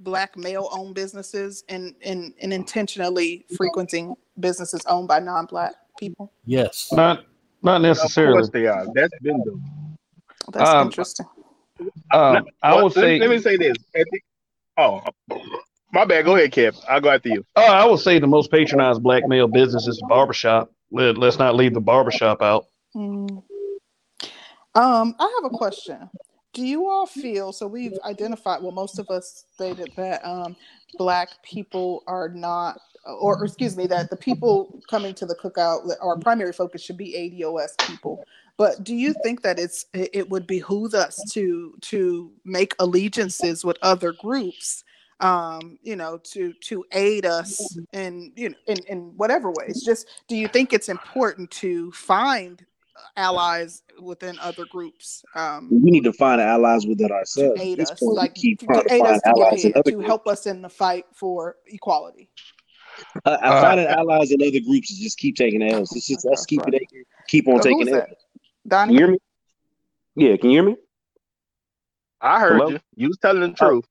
black male owned businesses and, and and intentionally frequenting businesses owned by non black people? Yes. not not necessarily. Of necessarily. course they are. That's been done. That's Um, interesting. Um, I Well, would let, say. let me say this. The- oh, my bad. Go ahead, Kev. I'll go after you. Oh, I would say the most patronized black male business is the barbershop. Let, let's not leave the barbershop out. Mm. Um, I have a question. Do you all feel so? We've identified. Well, most of us stated that um, black people are not, or, or excuse me, that the people coming to the cookout, our primary focus should be ADOS people. But do you think that it's it it would behoove us to to make allegiances with other groups? um you know to to aid us in you know in in whatever ways just do you think it's important to find allies within other groups. Um, We need to find allies within ourselves. to aid us, point, like keep to to aid us to allies in ahead, to help us in the fight for equality. Uh, Uh, I finding allies in other groups is just keep taking L's. It's just us That's keeping right. it, keep on So taking who's L's. that? Can Donnie? you hear me? Yeah, can you hear me? I heard Hello? you. You was telling the Oh. truth.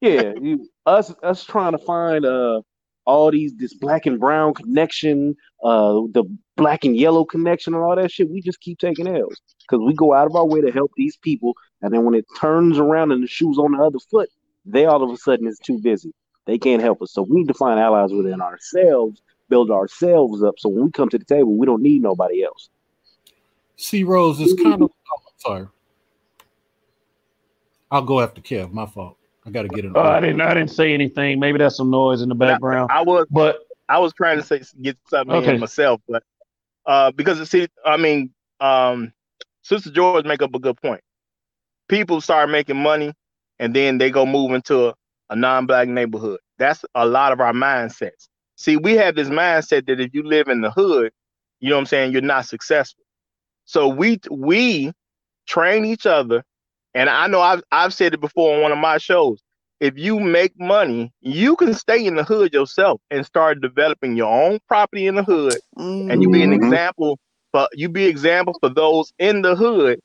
Yeah, you, us us trying to find uh all these this black and brown connection, uh the black and yellow connection and all that shit. We just keep taking L's because we go out of our way to help these people, and then when it turns around and the shoe's on the other foot, they all of a sudden is too busy. They can't help us. So we need to find allies within ourselves, build ourselves up. So when we come to the table, we don't need nobody else. C Rose is kind of oh, sorry. I'll go after Kev. My fault. I got to get it. Uh, I didn't. I didn't say anything. Maybe that's some noise in the background. I was But I was trying to say get something Okay. in myself, but uh, because see, I mean, um, Sister George make up a good point. People start making money, and then they go move into a, a non-black neighborhood. That's a lot of our mindsets. See, we have this mindset that if you live in the hood, you know what I'm saying, you're not successful. So we we train each other, and I know I've I've said it before on one of my shows. If you make money, you can stay in the hood yourself and start developing your own property in the hood, and you be an Mhm. example. But you be example for those in the hood.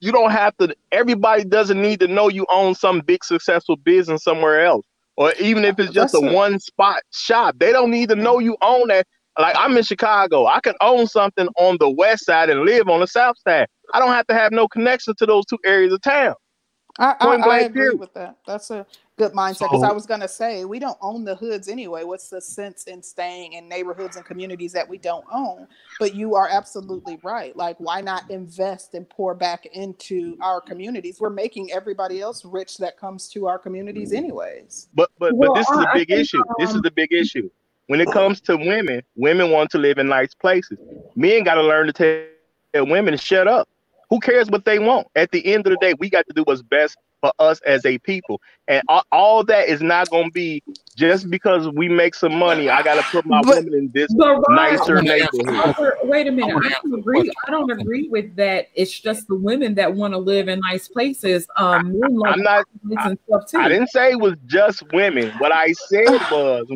You don't have to. Everybody doesn't need to know you own some big successful business somewhere else, or even if it's just That's a it. one spot shop. They don't need to know you own that. Like I'm in Chicago, I can own something on the west side and live on the south side. I don't have to have no connection to those two areas of town. I, I, I agree period. with that. That's a good mindset because So- I was going to say we don't own the hoods anyway. What's the sense in staying in neighborhoods and communities that we don't own? But you are absolutely right. Like, why not invest and pour back into our communities? We're making everybody else rich that comes to our communities, anyways. But but Well, but this is I- a I big think, issue. This is um, the big issue. When it comes to women, women want to live in nice places. Men got to learn to tell women to shut up. Who cares what they want? At the end of the day, we got to do what's best for us as a people. And all, all that is not going to be just because we make some money. I got to put my But- women in this But nicer wanna neighborhood. Wait a minute. I don't agree. I don't agree with that. It's just the women that want to live in nice places. Um, men I'm not. apartments and stuff too. I didn't say it was just women. What I said was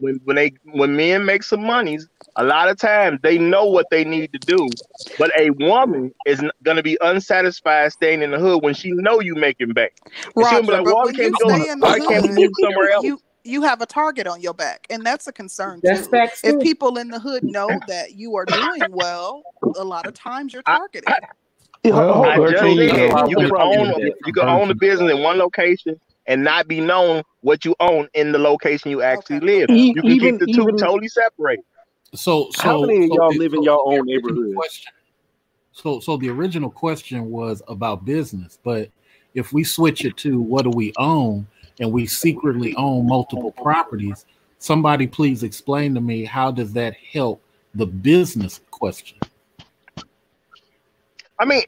when when, when they when men make some monies, a lot of times they know what they need to do. But a woman is going to be unsatisfied staying in the hood when she know you making bank. And she'll be Roger, like, but "Why when you can't we go? stay in the can't hood, move somewhere else?" you you have a target on your back, and that's a concern That's too. facts If people in the hood know that you are doing well, a lot of times you're I- targeted. Well, I just Thirteen, said you can own do that. you can own a business in one location and not be known what you own in the location you actually Okay. live. E- You can even- keep the two even- totally separated. So, so How many of so y'all the- live in so your own neighborhood? Question, so, so the original question was about business, but if we switch it to what do we own, and we secretly own multiple properties, somebody please explain to me how does that help the business question? I mean,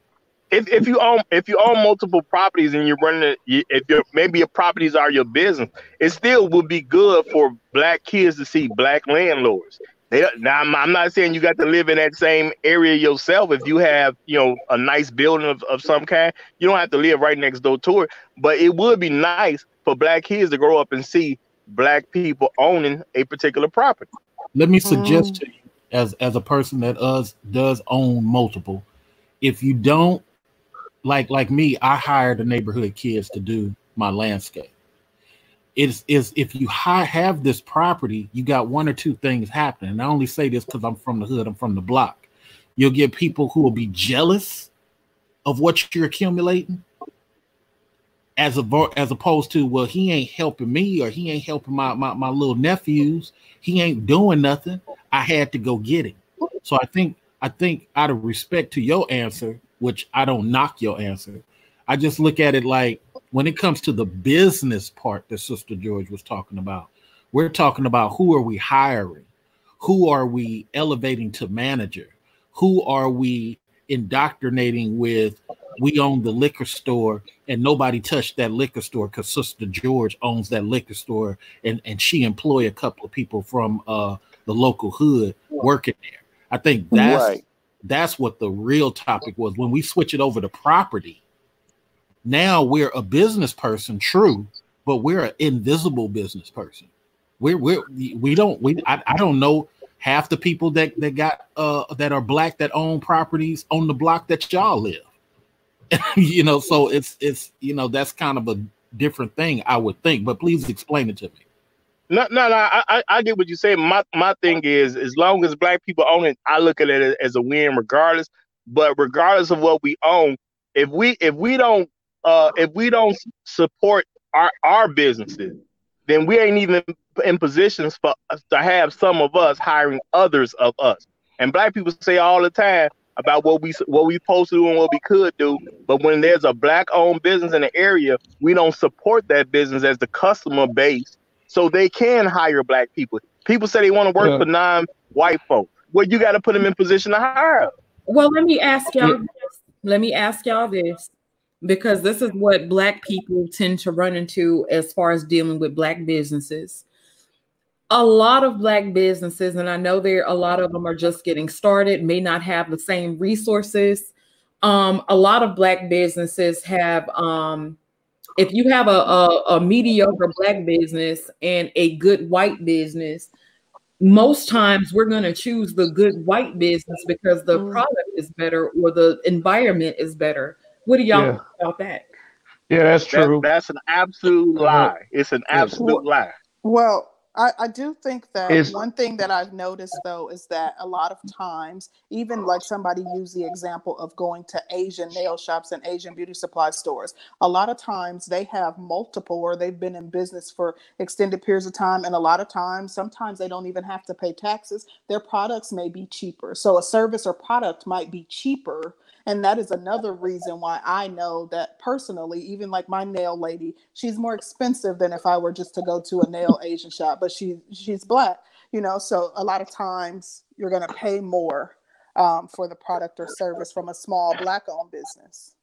if, if you own if you own multiple properties and you're running it, you- if your maybe your properties are your business, it still would be good for black kids to see black landlords. They, now I'm, I'm not saying you got to live in that same area yourself. If you have you know a nice building of, of some kind, you don't have to live right next door to it. But it would be nice for black kids to grow up and see black people owning a particular property. Let me suggest mm. to you, as as a person that us does own multiple, if you don't like like me, I hired the neighborhood kids to do my landscape. It's is if you have this property, you got one or two things happening. And I only say this because I'm from the hood, I'm from the block. You'll get people who will be jealous of what you're accumulating, as a as opposed to well, he ain't helping me or he ain't helping my my, my little nephews. He ain't doing nothing. I had to go get him. So I think I think out of respect to your answer, which I don't knock your answer, I just look at it like when it comes to the business part that Sister George was talking about, we're talking about who are we hiring, who are we elevating to manager, who are we indoctrinating with we own the liquor store and nobody touched that liquor store because sister george owns that liquor store and and she employ a couple of people from uh the local hood working there. I think that's Right. That's what the real topic was. When we switch it over to property, now we're a business person, true, but we're an invisible business person. We're we're we don't we I, I don't know half the people that that got uh that are black that own properties on the block that y'all live. you know, so it's it's you know that's kind of a different thing, I would think. But please explain it to me. No, no, no. I, I get what you say. My my thing is, as long as black people own it, I look at it as a win, regardless. But regardless of what we own, if we if we don't uh if we don't support our our businesses, then we ain't even in positions for to have some of us hiring others of us. And black people say all the time about what we what we supposed to do and what we could do, but when there's a black owned business in the area, we don't support that business as the customer base, so they can hire black people. People say they want to work yeah. for non-white folks. Well, you got to put them in position to hire. Well, let me ask y'all. This. Let me ask y'all this because this is what black people tend to run into as far as dealing with black businesses a lot of black businesses and i know there a lot of them are just getting started may not have the same resources um, a lot of black businesses have um, if you have a, a, a mediocre black business and a good white business most times we're going to choose the good white business because the mm. product is better or the environment is better what do y'all yeah. think about that yeah that's true that, that's an absolute uh-huh. lie it's an absolute lie well I, I do think that is, one thing that I've noticed though is that a lot of times, even like somebody used the example of going to Asian nail shops and Asian beauty supply stores, a lot of times they have multiple or they've been in business for extended periods of time. And a lot of times, sometimes they don't even have to pay taxes. Their products may be cheaper. So a service or product might be cheaper and that is another reason why I know that personally, even like my nail lady, she's more expensive than if I were just to go to a nail Asian shop, but she she's black, you know. So a lot of times you're gonna pay more um, for the product or service from a small black owned business.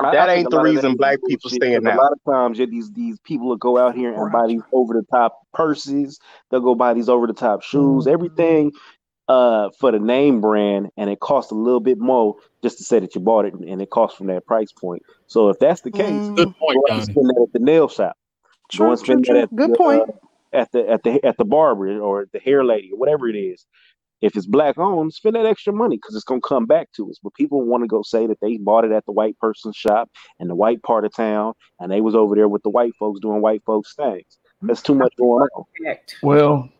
That ain't the reason black people stay in A lot of times, yeah, these these people will go out here and buy these over the top purses. They'll go buy these over the top shoes. Mm-hmm. Everything uh for the name brand and it costs a little bit more just to say that you bought it and it costs from that price point. So if that's the case, mm. good point, go spend that at the nail shop. True, go and spend true, that at good the, point. Uh, at the at the at the barber or the hair lady or whatever it is. If it's black owned, spend that extra money because it's gonna come back to us. But people want to go say that they bought it at the white person's shop in the white part of town, and they was over there with the white folks doing white folks things. That's too much going on. Well,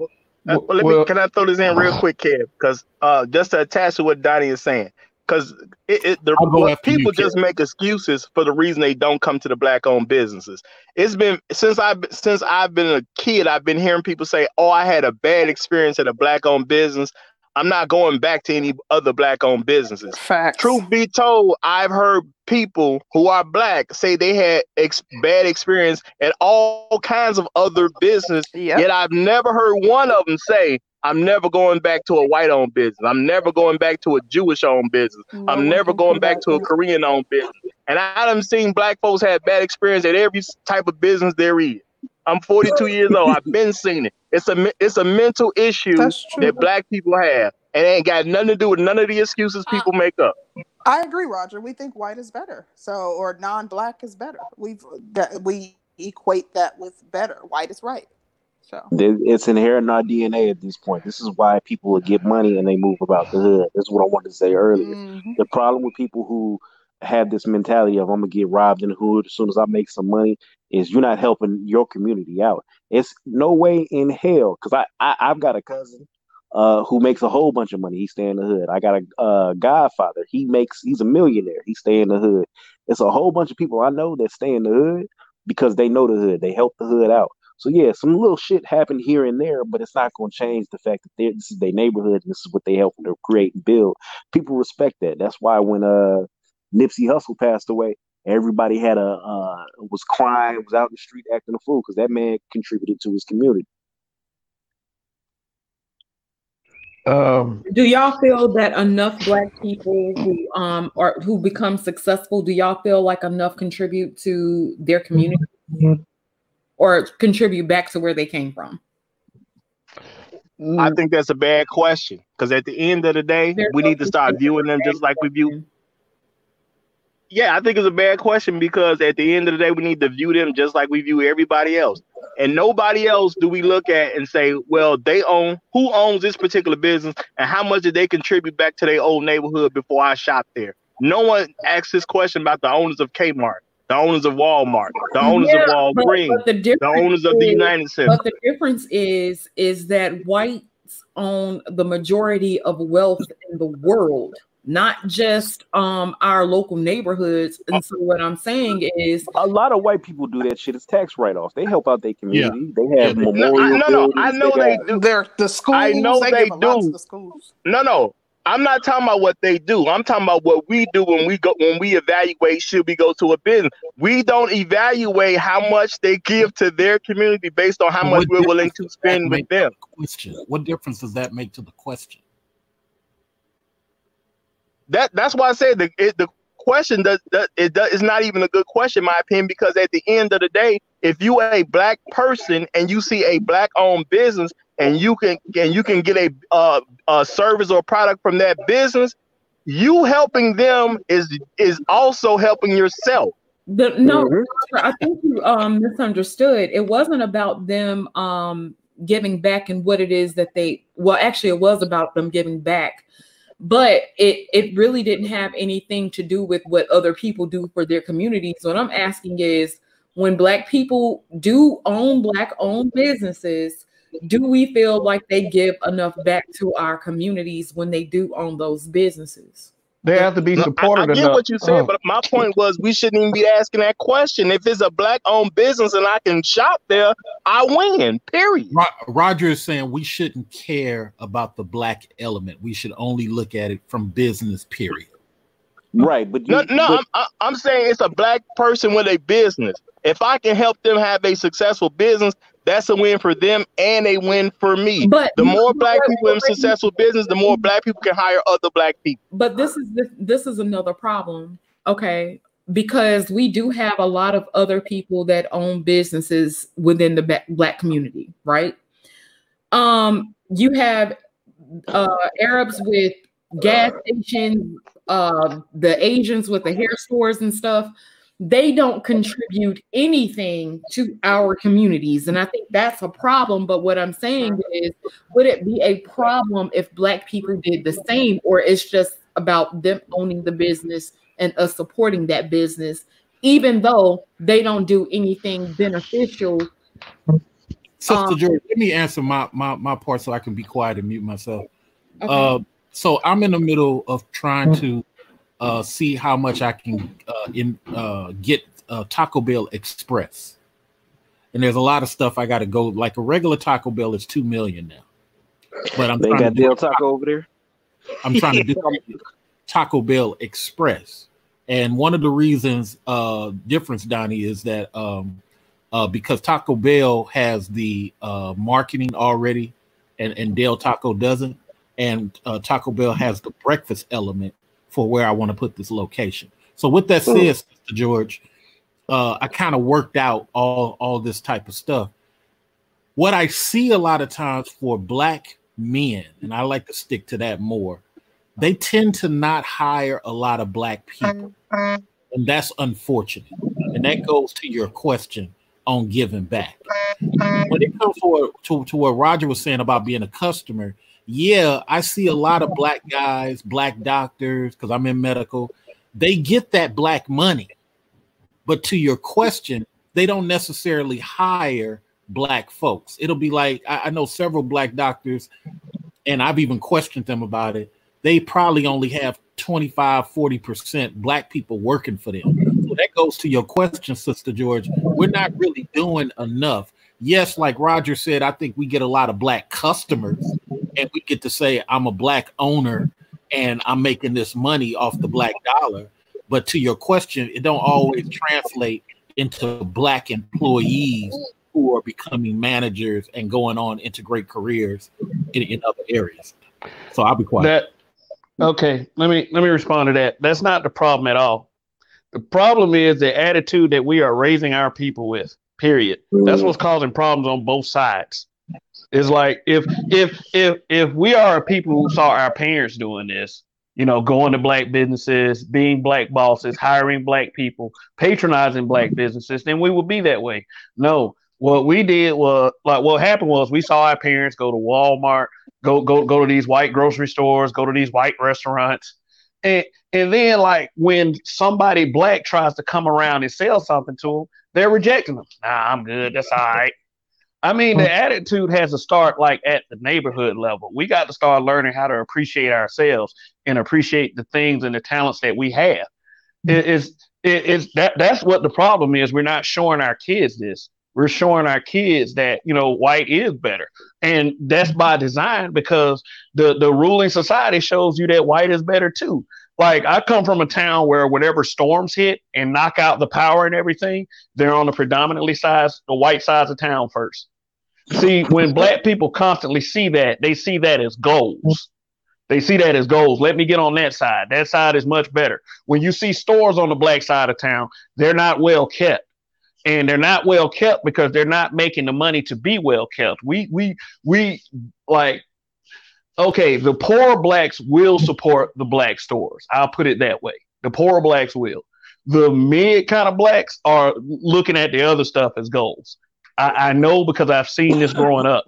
uh, let well, me, can I throw this in real quick, Kev? Because uh, just to attach to what Donnie is saying, because it, it, the people you, just make excuses for the reason they don't come to the black-owned businesses. It's been since I since I've been a kid, I've been hearing people say, "Oh, I had a bad experience at a black-owned business. I'm not going back to any other black owned businesses. Facts. Truth be told, I've heard people who are black say they had ex- bad experience at all kinds of other business. Yep. Yet I've never heard one of them say, I'm never going back to a white owned business. I'm never going back to a Jewish owned business. No I'm never going back to a Korean owned business. And I have seen black folks have bad experience at every type of business there is. I'm 42 years old. I've been seeing it. It's a it's a mental issue that black people have, and it ain't got nothing to do with none of the excuses people make up. I agree, Roger. We think white is better, so or non-black is better. We've that we equate that with better. White is right. So it's inherent in our DNA at this point. This is why people will get money and they move about the hood. That's what I wanted to say earlier. Mm-hmm. The problem with people who have this mentality of I'm gonna get robbed in the hood as soon as I make some money is you're not helping your community out. It's no way in hell because I, I I've got a cousin uh, who makes a whole bunch of money. He stay in the hood. I got a uh, godfather. He makes he's a millionaire. He stay in the hood. It's a whole bunch of people I know that stay in the hood because they know the hood. They help the hood out. So yeah, some little shit happened here and there, but it's not going to change the fact that this is their neighborhood and this is what they help to create and build. People respect that. That's why when uh Nipsey Hussle passed away, everybody had a uh, was crying, was out in the street acting a fool because that man contributed to his community. Um, do y'all feel that enough black people who um are who become successful do y'all feel like enough contribute to their community mm-hmm. or contribute back to where they came from I think that's a bad question because at the end of the day, There's we no need to start viewing them just like we view. Yeah, I think it's a bad question because at the end of the day, we need to view them just like we view everybody else. And nobody else do we look at and say, well, they own who owns this particular business and how much did they contribute back to their old neighborhood before I shop there? No one asks this question about the owners of Kmart, the owners of Walmart, the owners Yeah, of but- Walgreens, but the the difference owners of the United Center. But the difference is is that whites own the majority of wealth in the world, not just um our local neighborhoods. And so what I'm saying is A lot of white people do that shit. It's tax write offs. They help out their community. They have Yeah, they- No, memorial I, no, no, I know they got- do. They're the schools. I know they give a lot to do. the schools. No, no. I'm not talking about what they do. I'm talking about what we do when we go when we evaluate should we go to a business. We don't evaluate how much they give to their community based on how But much what we're willing to spend with them. the Question. What difference does that make to the question? That that's why I said the it, the question does, does it does is not even a good question, in my opinion, because at the end of the day, if you are a black person and you see a black owned business and you can and you can get a uh, a service or product from that business, you helping them is is also helping yourself. the no, Mhm. I think you um misunderstood. It wasn't about them um giving back and what it is that they well actually it was about them giving back but it it really didn't have anything to do with what other people do for their communities. What i'm asking is when black people do own black owned businesses do we feel like they give enough back to our communities when they do own those businesses They have to be No, I, I get enough. what you said, Oh. but my point oh. was we shouldn't even be asking that question. If it's a black owned business and I can shop there, I win. Period. Ro- Roger is saying we shouldn't care about the black element. We should only look at it from business. Period. Right, but you, No, no, but- I'm, I'm saying it's a black person with a business. If I can help them have a successful business, that's a win for them and a win for me. but The more black people in successful business, the more black people can hire other black people. but this is this, this is another problem okay because we do have a lot of other people that own businesses within the black community right um you have uh arabs with gas stations uh the asians with the hair stores and stuff they don't contribute anything to our communities and i think that's a problem but what i'm saying is would it be a problem if black people did the same or it's just about them owning the business and us supporting that business even though they don't do anything beneficial Sister Um, George, let me answer my, my my part so I can be quiet and mute myself. Okay. Uh, so I'm in the middle of trying to uh, see how much I can uh, in uh, get uh, Taco Bell Express, and there's a lot of stuff I got to go. Like a regular Taco Bell is two million now, but I'm they trying to got do Del Taco over there. I'm trying to do Taco Bell Express. And one of the reasons uh difference, Donnie, is that um uh because Taco Bell has the uh marketing already and, and Del Taco doesn't, and uh Taco Bell has the breakfast element for where I want to put this location. So with that said, Sister George, uh I kind of worked out all all this type of stuff. What I see a lot of times for black men, and I like to stick to that more, they tend to not hire a lot of black people. And that's unfortunate. And that goes to your question on giving back. When it comes to, to, to what Roger was saying about being a customer, yeah, I see a lot of black guys, black doctors, because I'm in medical, they get that black money. But to your question, they don't necessarily hire black folks. It'll be like I, I know several black doctors, and I've even questioned them about it. They probably only have 25, 40% black people working for them. So that goes to your question, Sister George. We're not really doing enough. Yes, like Roger said, I think we get a lot of black customers, and we get to say, I'm a black owner and I'm making this money off the black dollar. But to your question, it don't always translate into black employees who are becoming managers and going on into great careers in, in other areas. So I'll be quiet. That okay. Let me let me respond to that. That's not the problem at all. The problem is the attitude that we are raising our people with. Period. That's mm. what's causing problems on both sides. It's like if if if if we are people who saw our parents doing this, you know, going to black businesses, being black bosses, hiring black people, patronizing black businesses, then we would be that way. No, what we did was like what happened was we saw our parents go to Walmart, go go go to these white grocery stores, go to these white restaurants, and and then like when somebody black tries to come around and sell something to them, they're rejecting them. Nah, I'm good. That's all right. I mean, the mm. attitude has to start like at the neighborhood level. We got to start learning how to appreciate ourselves and appreciate the things and the talents that we have. Mm. It, it's it, it's that that's what the problem is. We're not showing our kids this. We're showing our kids that you know white is better, and that's by design because the the ruling society shows you that white is better too. Like I come from a town where whatever storms hit and knock out the power and everything, they're on the predominantly size, the white sides of town first See, when black people constantly see that, they see that as goals. They see that as goals. Let me get on that side. That side is much better. When you see stores on the black side of town, they're not well kept. And they're not well kept because they're not making the money to be well kept. We we we like okay, the poor blacks will support the black stores. I'll put it that way. The poor blacks will. The mid kind of blacks are looking at the other stuff as goals. I, I know because I've seen this growing up.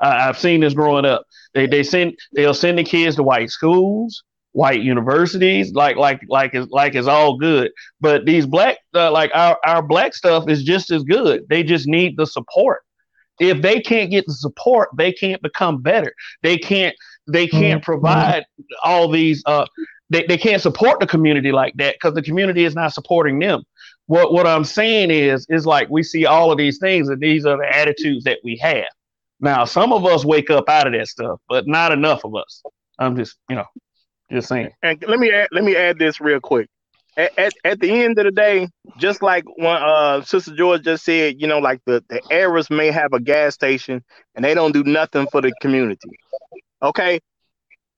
I, I've seen this growing up. They they send they'll send the kids to white schools, white universities, like like like it's like it's all good. But these black uh, like our our black stuff is just as good. They just need the support. If they can't get the support, they can't become better. They can't they can't mm-hmm. provide all these uh they, they can't support the community like that because the community is not supporting them what what I'm saying is is like we see all of these things and these are the attitudes that we have. Now, some of us wake up out of that stuff, but not enough of us. I'm just, you know, just saying. And let me add, let me add this real quick. At, at, at the end of the day, just like when uh, Sister George just said, you know, like the, the Arabs may have a gas station and they don't do nothing for the community. Okay.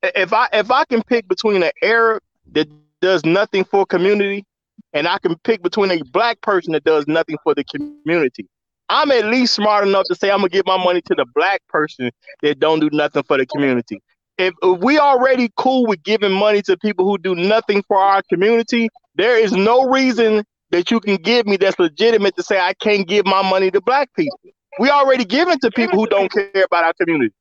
If I if I can pick between an Arab that does nothing for community and I can pick between a black person that does nothing for the community. I'm at least smart enough to say I'm gonna give my money to the black person that don't do nothing for the community. If, if we already cool with giving money to people who do nothing for our community, there is no reason that you can give me that's legitimate to say I can't give my money to black people. We already give it to people who don't care about our community.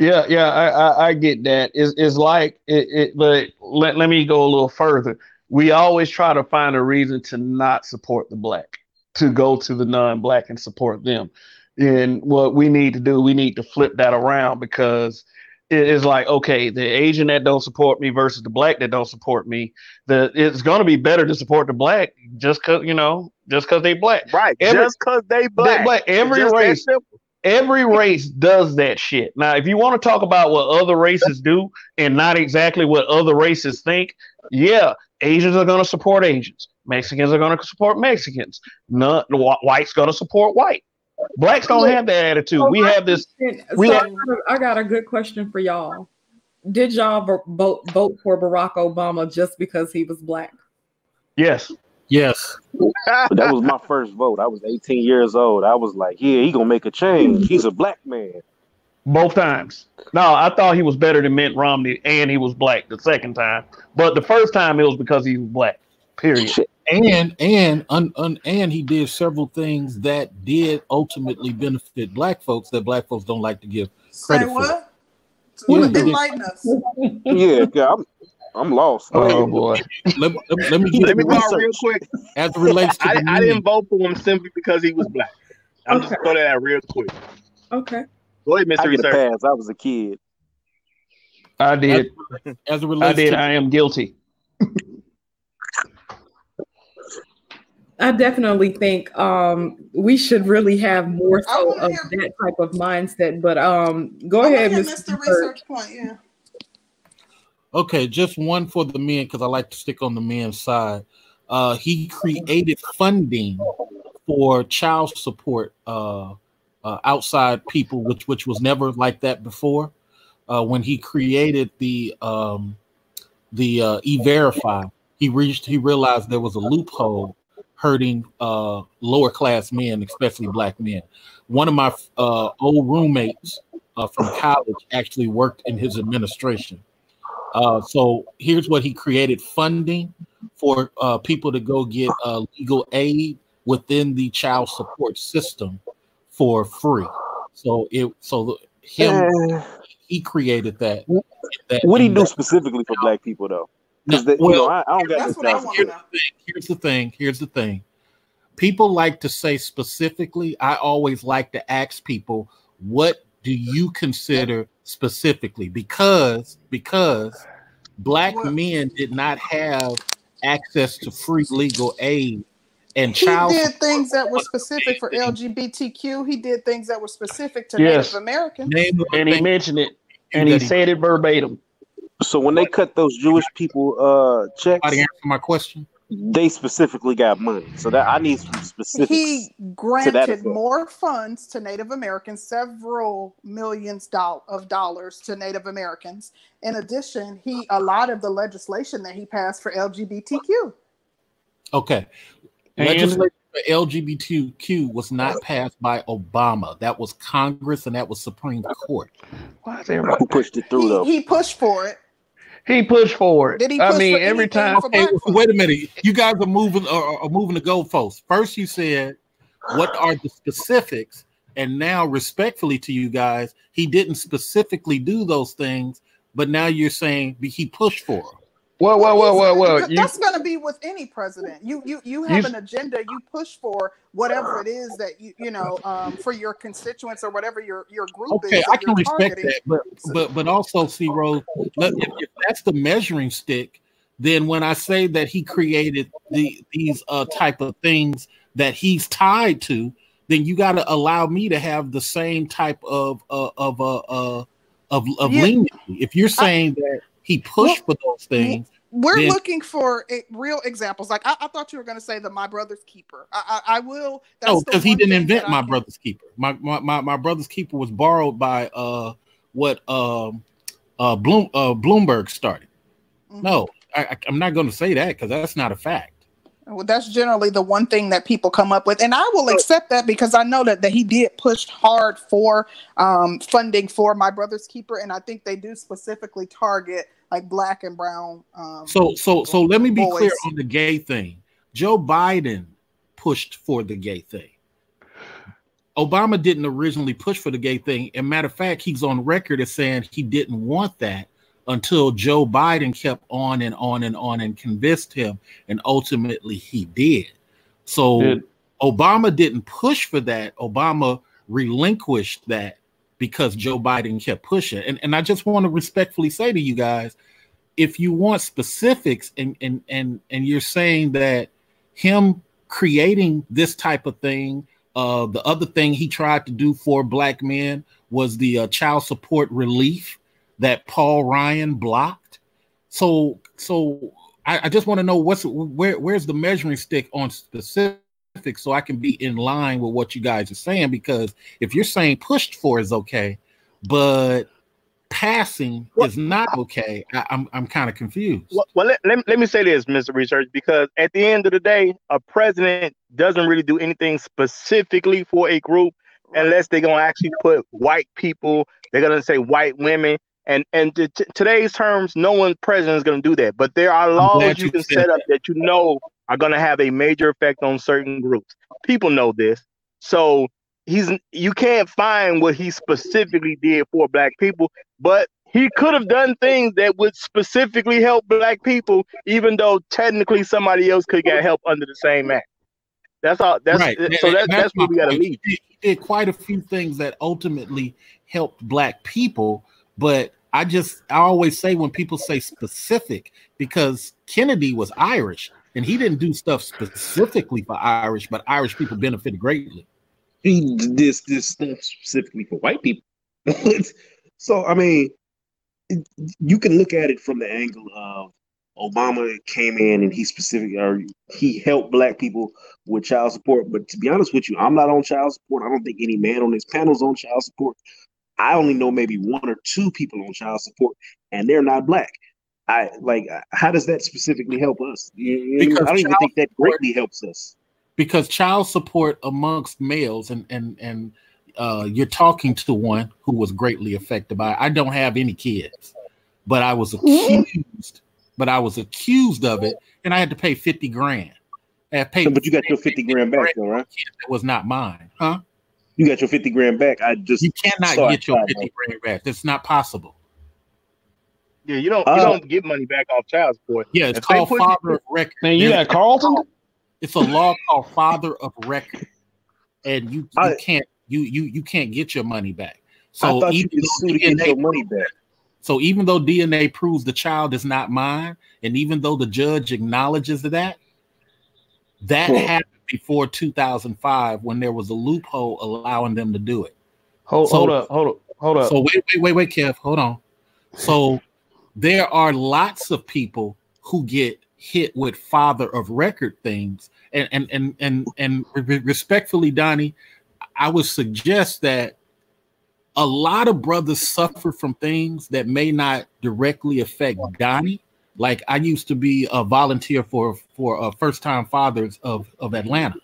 Yeah, yeah, I, I, I get that. It's, it's like it, it, but let, let me go a little further we always try to find a reason to not support the black, to go to the non-black and support them. And what we need to do, we need to flip that around because it is like, okay, the Asian that don't support me versus the black that don't support me. The it's gonna be better to support the black just cause you know, just cause they black. Right. Every, just cause they black. They, but every race every race does that shit. Now, if you want to talk about what other races do and not exactly what other races think, yeah, Asians are going to support Asians. Mexicans are going to support Mexicans. None, whites going to support white. Blacks don't have that attitude. we have this. We so have, I got a good question for y'all. Did y'all vote vote for Barack Obama just because he was black? Yes. Yes. that was my first vote. I was 18 years old. I was like, yeah, he gonna make a change. He's a black man. Both times. No, I thought he was better than Mitt Romney, and he was black the second time. But the first time it was because he was black. Period. And and un, un, and he did several things that did ultimately benefit black folks that black folks don't like to give credit Say what? for. Yeah, enlighten us. yeah, yeah, I'm, I'm lost. Oh boy. let, let, let, me let me go real quick. As it relates to I, I didn't vote for him simply because he was black. I'm okay. just going to that real quick. Okay. Go ahead, Mr. I Research. I was a kid. I did. As, as it relates I did. To- I am guilty. I definitely think um, we should really have more so of hear- that type of mindset. But um, go I ahead, Mr. Research Point. Yeah. Okay, just one for the men because I like to stick on the men's side. Uh, he created funding for child support uh, uh, outside people, which which was never like that before. Uh, when he created the um, the uh, e-verify, he reached he realized there was a loophole hurting uh, lower class men, especially black men. One of my uh, old roommates uh, from college actually worked in his administration. Uh, so here's what he created funding for uh, people to go get uh, legal aid within the child support system for free. So it so him uh, he created that. that what do he do specifically for black people though? No, well, you know, I, I, don't got this. Here's, here's the thing. Here's the thing. People like to say specifically. I always like to ask people, what do you consider specifically? Because because black men did not have access to free legal aid and he did things that were specific for LGBTQ. He did things that were specific to yes. Native Americans. And he mentioned it, and he said it verbatim. So when they cut those Jewish people uh checks, answer my question. They specifically got money, so that I need some specifics. He granted more funds to Native Americans, several millions of dollars to Native Americans. In addition, he a lot of the legislation that he passed for LGBTQ. Okay, legislation for LGBTQ was not passed by Obama. That was Congress and that was Supreme Court. Why is everybody who pushed it through he, though? He pushed for it. He pushed for it. Did he I mean, every time. Okay, wait a minute. You guys are moving are, are moving the goalposts. First, you said, "What are the specifics?" And now, respectfully to you guys, he didn't specifically do those things, but now you're saying he pushed for them. Well, well, well, well, well. That's going to be with any president. You, you, you have you, an agenda. You push for whatever it is that you, you know, um, for your constituents or whatever your your group okay, is. I can respect that, but but but also, C. Rose, if, if that's the measuring stick, then when I say that he created the these uh type of things that he's tied to, then you got to allow me to have the same type of uh, of uh, uh of of yeah. leniency. If you're saying I, that he pushed well, for those things. We're then, looking for a, real examples. Like I, I, thought you were going to say the My Brother's Keeper. I, I, I will. no, because he didn't invent My Brother's Keeper. My, my, my my Brother's Keeper was borrowed by uh what um uh Bloom uh Bloomberg started. Mm-hmm. No, I, I'm not going to say that because that's not a fact. Well, that's generally the one thing that people come up with, and I will accept that because I know that, that he did push hard for um, funding for My Brother's Keeper, and I think they do specifically target like black and brown. Um, so, so, so let me be boys. clear on the gay thing. Joe Biden pushed for the gay thing. Obama didn't originally push for the gay thing, and matter of fact, he's on record as saying he didn't want that until Joe Biden kept on and on and on and convinced him, and ultimately he did. So. Obama didn't push for that. Obama relinquished that because Joe Biden kept pushing. And, and I just want to respectfully say to you guys, if you want specifics and and and and you're saying that him creating this type of thing, uh, the other thing he tried to do for black men was the uh, child support relief that Paul Ryan blocked. So, so I, I just want to know what's where where's the measuring stick on specific so I can be in line with what you guys are saying. Because if you're saying pushed for is okay, but passing well, is not okay, I, am I'm, I'm kind of confused. Well, well let, let, let me say this, Mr. Research, because at the end of the day, a president doesn't really do anything specifically for a group unless they're gonna actually put white people, they're gonna say white women, and and t- today's terms, no one president is going to do that. But there are laws you, you can set up that you know are going to have a major effect on certain groups. People know this, so he's you can't find what he specifically did for black people, but he could have done things that would specifically help black people, even though technically somebody else could get help under the same act. That's all. That's right. Uh, so. That, that's, that's what we got to leave. He did quite a few things that ultimately helped black people but I just I always say when people say specific because Kennedy was Irish and he didn't do stuff specifically for Irish, but Irish people benefited greatly. He did this this stuff specifically for white people. so I mean, you can look at it from the angle of Obama came in and he specifically or he helped black people with child support. But to be honest with you, I'm not on child support. I don't think any man on this panel is on child support. I only know maybe one or two people on child support, and they're not black. I like. How does that specifically help us? You, because I don't even think that greatly helps us. because child support amongst males and and and uh, you're talking to one who was greatly affected by it. I don't have any kids, but I was accused, but I was accused of it, and I had to pay 50 grand. I had paid So, but you got your 50 grand back, though, right? That was not mine, huh? You got your 50 grand back. I just You cannot get your it. 50 grand back. That's not possible. Yeah, you don't Uh, you don't get money back off child support. Yeah, it's If called put- father of record. Man, you got Carlton? it's a law called father of record, and you, you I- can't you you you can't get your money back. I So thought you even could though sue to get DNA your money back. So even though DNA proves the child is not mine, and even though the judge acknowledges that, that Hmm. happened before 2005 when there was a loophole allowing them to do it. Hold, So- hold up, hold up, hold up. So wait, wait, wait, wait, Kev, hold on. So there are lots of people who get hit with father of record things, and and and and and respectfully, Donnie, I would suggest that a lot of brothers suffer from things that may not directly affect Donnie. Like I used to be a volunteer for for uh, first time fathers of of Atlanta,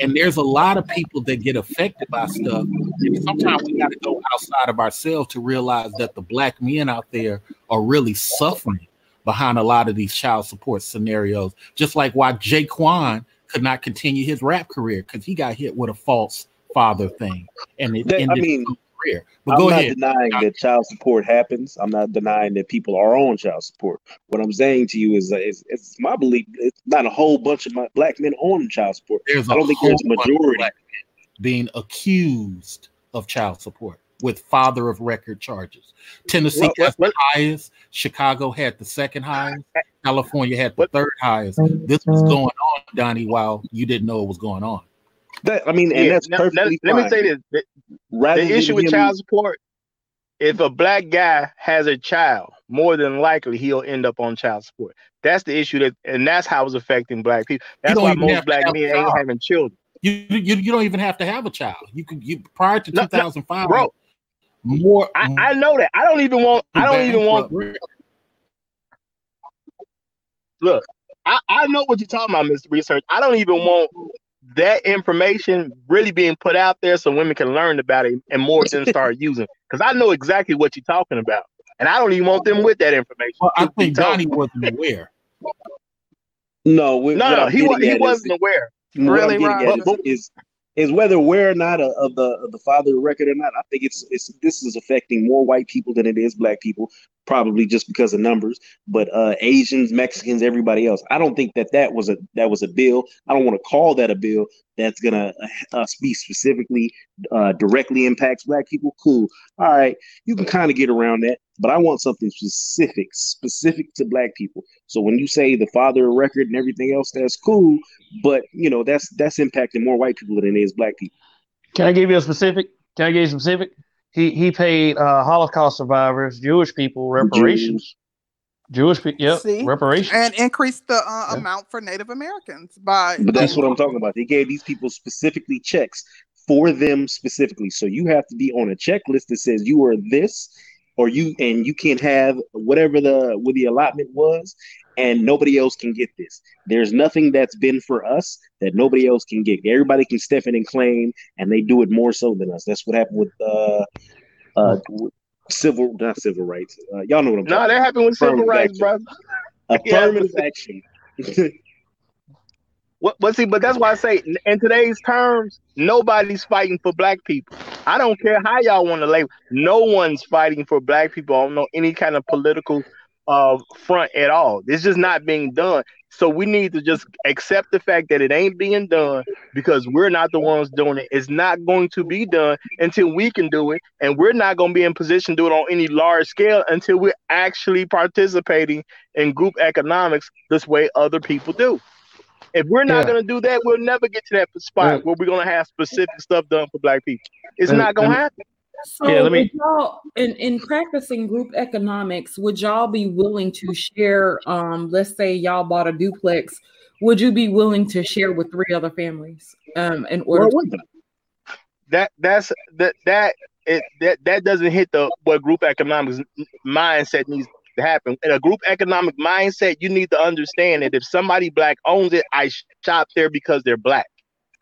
and there's a lot of people that get affected by stuff. And sometimes we got to go outside of ourselves to realize that the black men out there are really suffering behind a lot of these child support scenarios. Just like why Jaquan could not continue his rap career because he got hit with a false father thing, and it That- I ended mean, his career. But I'm go not ahead. denying that child support happens. I'm not denying that people are on child support. What I'm saying to you is, that it's, it's my belief. It's not a whole bunch of my black men on child support. There's a I don't think there's a bunch of majority. black men being accused of child support with father of record charges. Tennessee What- what- has the what- highest. Chicago had the second highest. California had the What- third highest. This was mm-hmm. going on, Donnie, while you didn't know it was going on. That I mean, and Yeah, that's now- perfectly now, fine. Let me say this: the, the issue with child support, if a black guy has a child, more than likely he'll end up on child support. That's the issue that, and that's how it's affecting black people. That's why most black men a ain't having children, You, you you don't even have to have a child. You could you prior to No, no, 2005, bro. more I, I know that. I don't even want. I don't even want. Look, I, I know what you're talking about, Mr. Research. I don't even want that information really being put out there so women can learn about it and more of them start using. Because I know exactly what you're talking about, and I don't even want them with that information. Well, I think told. Donnie wasn't aware. No, we, No, no, I'm he was. He at is- wasn't aware. Really, I'm getting Roger? is, is is whether we're not a, of the of the father record or not. I think it's it's this is affecting more white people than it is black people, probably just because of numbers. But uh, Asians, Mexicans, everybody else. I don't think that that was a that was a bill. I don't want to call that a bill that's gonna uh, be specifically uh, directly impacts black people. Cool. All right, you can kind of get around that. But I want something specific, specific to black people. So when you say the father of record and everything else, that's cool but you know that's that's impacting more white people than it is black people. Can I give you a specific? Can I give you some specific? He he paid uh, Holocaust survivors, Jewish people reparations. Jewish people, yep, See? reparations. and increase the uh, Yeah. amount for Native Americans by. But that's what I'm talking about. They gave these people specifically checks for them specifically. So you have to be on a checklist that says you are this, or you and you can't have whatever the what the allotment was, and nobody else can get this. There's nothing that's been for us that nobody else can get. Everybody can step in and claim, and they do it more so than us. That's what happened with uh uh civil not civil rights. Uh, y'all know what I'm talking about. No, talking that happened with civil rights, action. brother. about. Affirmative action. What, but see, but that's why I say in- today's terms, nobody's fighting for black people. I don't care how y'all want to label. No one's fighting for black people on no any kind of political uh front at all. It's just not being done. So we need to just accept the fact that it ain't being done because we're not the ones doing it. It's not going to be done until we can do it, and we're not going to be in position to do it on any large scale until we're actually participating in group economics this way other people do. If we're not Yeah. going to do that, we'll never get to that spot Yeah. where we're going to have specific stuff done for black people. It's And- not going to happen. So Yeah, let me- y'all in, in practicing group economics, would y'all be willing to share um let's say y'all bought a duplex, would you be willing to share with three other families um in order Well, to That that's that that it that that doesn't hit the what group economics mindset needs. To happen. In a group economic mindset, you need to understand that if somebody black owns it, I shop there because they're black.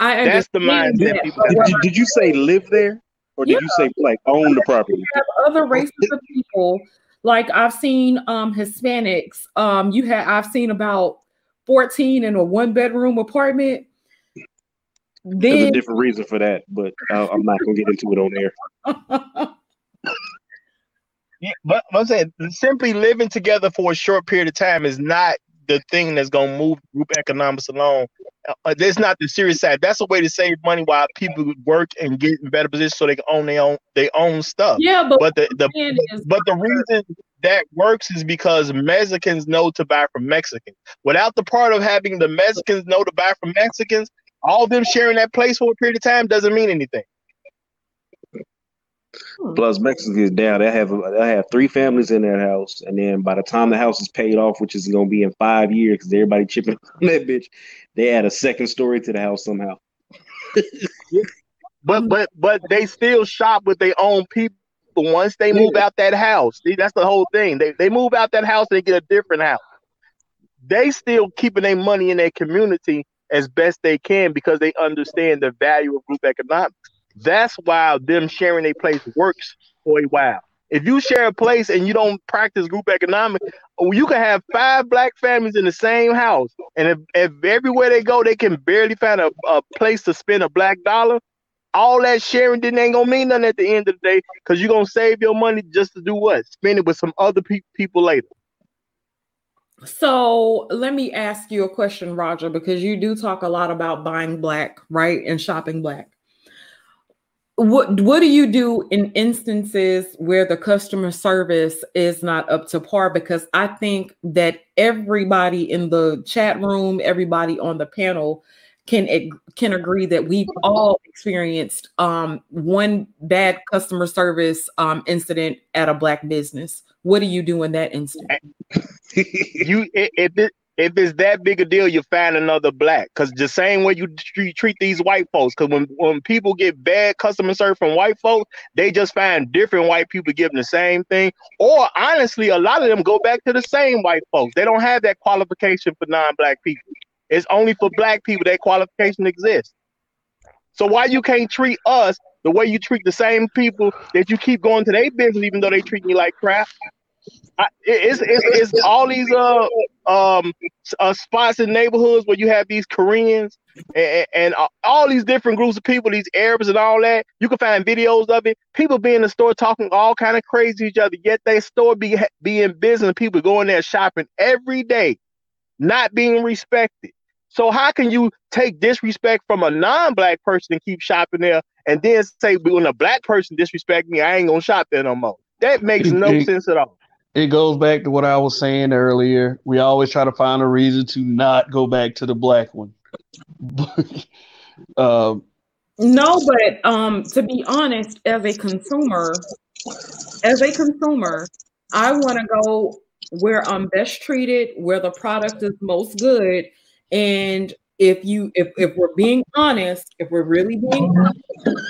I That's the understand mindset that, people but Did, you- did you say live there, or did Yeah. you say like own the property? you have other races of people. Like I've seen um Hispanics. Um, you had I've seen about 14 in a one bedroom apartment. There's a different reason for that, but uh, I'm not gonna get into it on air. Yeah, but I'm saying simply living together for a short period of time is not the thing that's gonna move group economics along. Uh, that's not the serious side. That's a way to save money while people work and get in better positions so they can own their own their own stuff. yeah, but, But the, the is but the reason that works is because Mexicans know to buy from Mexicans. Without the part of having the Mexicans know to buy from Mexicans, all them sharing that place for a period of time doesn't mean anything. Hmm. Plus, Mexico is down. They have they have three families in their house, and then by the time the house is paid off, which is gonna be in five years, because everybody chipping on that bitch, they add a second story to the house somehow. But hmm. but but they still shop with their own people once they move out that house. See, that's the whole thing. They they move out that house, they get a different house. They still keeping their money in their community as best they can because they understand the value of group economics. That's why them sharing a place works for a while. If you share a place and you don't practice group economics, you can have five black families in the same house, and if, if everywhere they go they can barely find a, a place to spend a black dollar, all that sharing didn't ain't gonna mean nothing at the end of the day because you're gonna save your money just to do what? Spend it with some other pe- people later. So let me ask you a question, Roger, because you do talk a lot about buying black, right, and shopping black. What what do you do in instances where the customer service is not up to par? Because I think that everybody in the chat room, everybody on the panel can can agree that we've all experienced um, one bad customer service um, incident at a black business. What do you do in that instance? You i- if it if it's that big a deal, you find another black. Cause the same way you treat, treat these white folks. Cause when when people get bad customer service from white folks, they just find different white people giving the same thing. Or honestly, a lot of them go back to the same white folks. They don't have that qualification for non-black people. It's only for black people that qualification exists. So why you can't treat us the way you treat the same people that you keep going to their business, even though they treat you like crap? I, it's, it's it's all these uh um uh, spots in neighborhoods where you have these Koreans and, and uh, all these different groups of people, these Arabs and all that. You can find videos of it. People be in the store talking all kind of crazy to each other. Yet they store be be in business. People going there shopping every day, not being respected. So how can you take disrespect from a non-black person and keep shopping there, and then say when a black person disrespect me, I ain't gonna shop there no more? That makes no sense at all. It goes back to what I was saying earlier. We always try to find a reason to not go back to the black one. um, No, but um, to be honest, as a consumer, as a consumer, I want to go where I'm best treated, where the product is most good, and if you, if if we're being honest, if we're really being honest,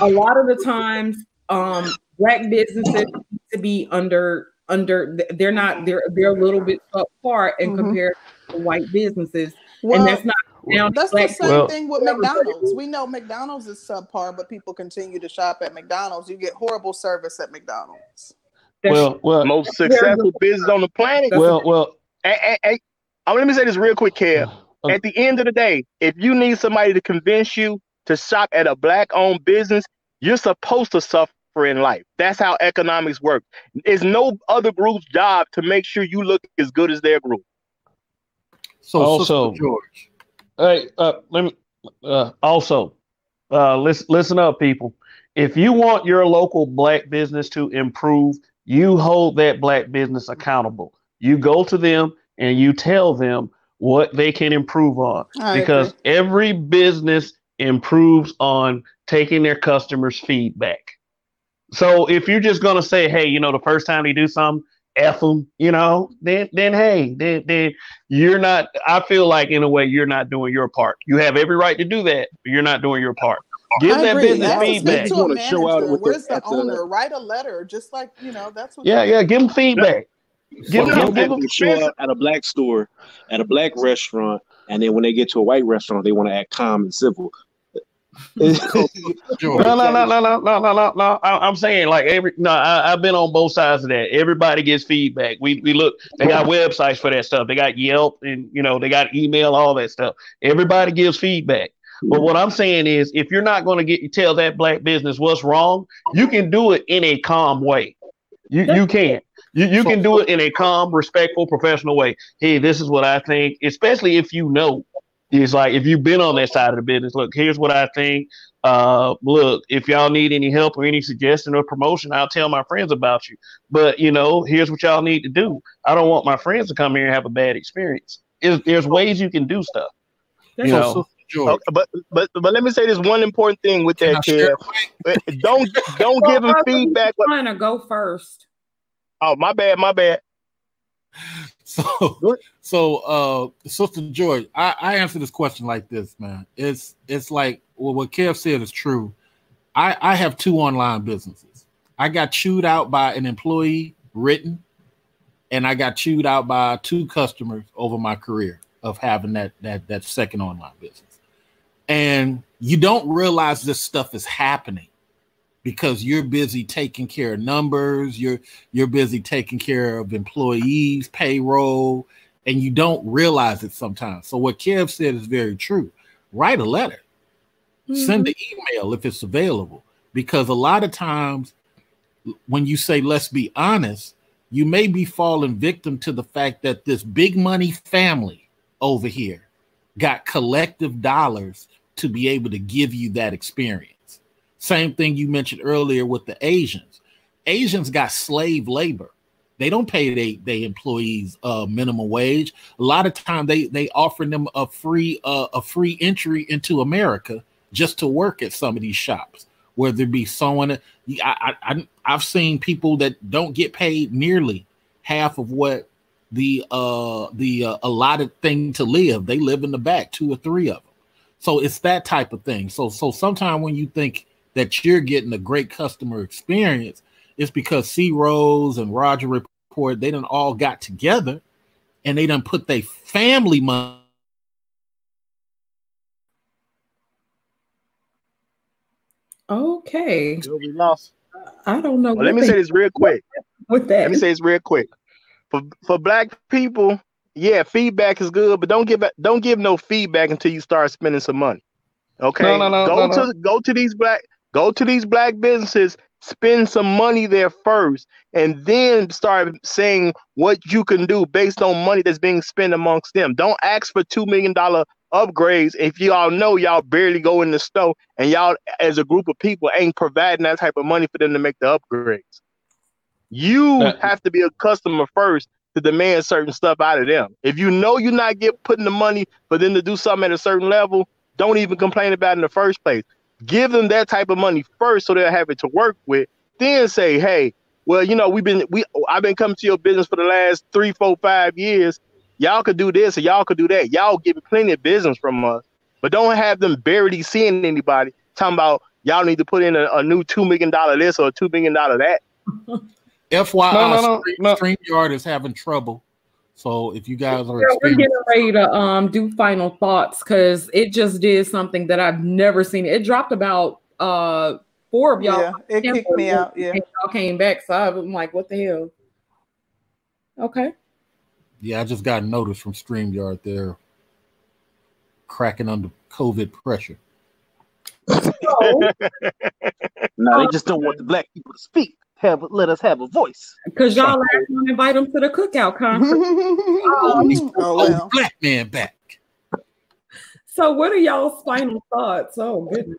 a lot of the times, um, black businesses to be under under. They're not. They're they're a little bit apart in Mhm. comparison to white businesses, Well, and that's not down to That's the same Well- thing with McDonald's. We know McDonald's is subpar, but people continue to shop at McDonald's. You get horrible service at McDonald's. That's- well, well, Most successful business on the planet. Well, well. Hey, hey, hey, uh, let me say this real quick, Kev. Okay. At the end of the day, if you need somebody to convince you to shop at a black-owned business, you're supposed to suffer in life. That's how economics work. It's no other group's job to make sure you look as good as their group. So, Also- Sister George, Hey, uh, let me uh, also uh, listen. Listen up, people. If you want your local black business to improve, you hold that black business accountable. You go to them and you tell them what they can improve on, I because agree. every business improves on taking their customers' feedback. So if you're just gonna say, "Hey, you know, the first time they do something, f them," you know, then then hey, then then you're not i feel like in a way you're not doing your part you have every right to do that but you're not doing your part give I that agree. business Ask feedback Speak to a wanna show out with Where's the- the at the- owner? Write a letter, just like you know. That's what. yeah yeah give them feedback Give them, give them show up at a black store, at a black restaurant, and then when they get to a white restaurant, they want to act calm and civil no, no, no, no, no, no, no, no. I, am saying like every no, I, have been on both sides of that. Everybody gets feedback. We we look. They got websites for that stuff. They got Yelp and you know they got email, all that stuff. Everybody gives feedback. But what I'm saying is, if you're not going to get tell that black business what's wrong, you can do it in a calm way. You you can. You, you can do it in a calm, respectful, professional way. Hey, this is what I think, especially if you know it's like if you've been on that side of the business, look, here's what I think. Uh, look, if y'all need any help or any suggestion or promotion, I'll tell my friends about you. But you know, here's what y'all need to do. I don't want my friends to come here and have a bad experience. There's, there's ways you can do stuff. You know. Okay, but but but let me say this one important thing with that, kid. Don't don't give them feedback. I'm Trying to go first. Oh, my bad, my bad. So, so, uh, Sister George, I, I answer this question like this, man. It's it's like well, what Kev said is true. I I have two online businesses. I got chewed out by an employee, written, and I got chewed out by two customers over my career of having that that that second online business. And you don't realize this stuff is happening because you're busy taking care of numbers, you're you're busy taking care of employees, payroll, and you don't realize it sometimes. So what Kev said is very true. Write a letter. Mm-hmm. Send an email if it's available because a lot of times when you say let's be honest, you may be falling victim to the fact that this big money family over here got collective dollars to be able to give you that experience. Same thing you mentioned earlier with the Asians. Asians got slave labor. They don't pay they, they employees uh, minimum wage. A lot of time they they offer them a free uh, a free entry into America just to work at some of these shops. Whether it be I, I, I I've seen people that don't get paid nearly half of what the uh the uh, allotted thing to live. They live in the back, two or three of them. So it's that type of thing. So so sometimes when you think that you're getting a great customer experience, it's because C Rose and Roger Report, they done all got together and they done put their family money. Okay. We lost. I don't know. Well, let me say this real quick. With that, let me say this real quick. For for black people, yeah, feedback is good, but don't give don't give no feedback until you start spending some money. Okay, no, no, no, go no, to no. go to these black Go to these black businesses, spend some money there first, and then start saying what you can do based on money that's being spent amongst them. Don't ask for $2 million upgrades if y'all know y'all barely go in the store and y'all, as a group of people, ain't providing that type of money for them to make the upgrades. You have to be a customer first to demand certain stuff out of them. If you know you're not get putting the money for them to do something at a certain level, don't even complain about it in the first place give them that type of money first so they'll have it to work with then say hey well you know we've been we i've been coming to your business for the last three four five years y'all could do this or y'all could do that y'all get plenty of business from us but don't have them barely seeing anybody talking about y'all need to put in a, a new two million dollar this or a two million dollar that FYI, No, no, no, Stream, no. StreamYard is having trouble. So if you guys are Yeah, we're getting ready to um do final thoughts because it just did something that I've never seen. It dropped about uh four of y'all. Yeah, it kicked me out. Yeah. and y'all came back, so I'm like, what the hell? Okay. Yeah, I just got a notice from StreamYard they're cracking under COVID pressure. No, they just don't want the black people to speak. Have let us have a voice. because y'all last one invite them to the cookout conference. Um, oh Old well. black man back. so what are y'all's final thoughts? Oh goodness.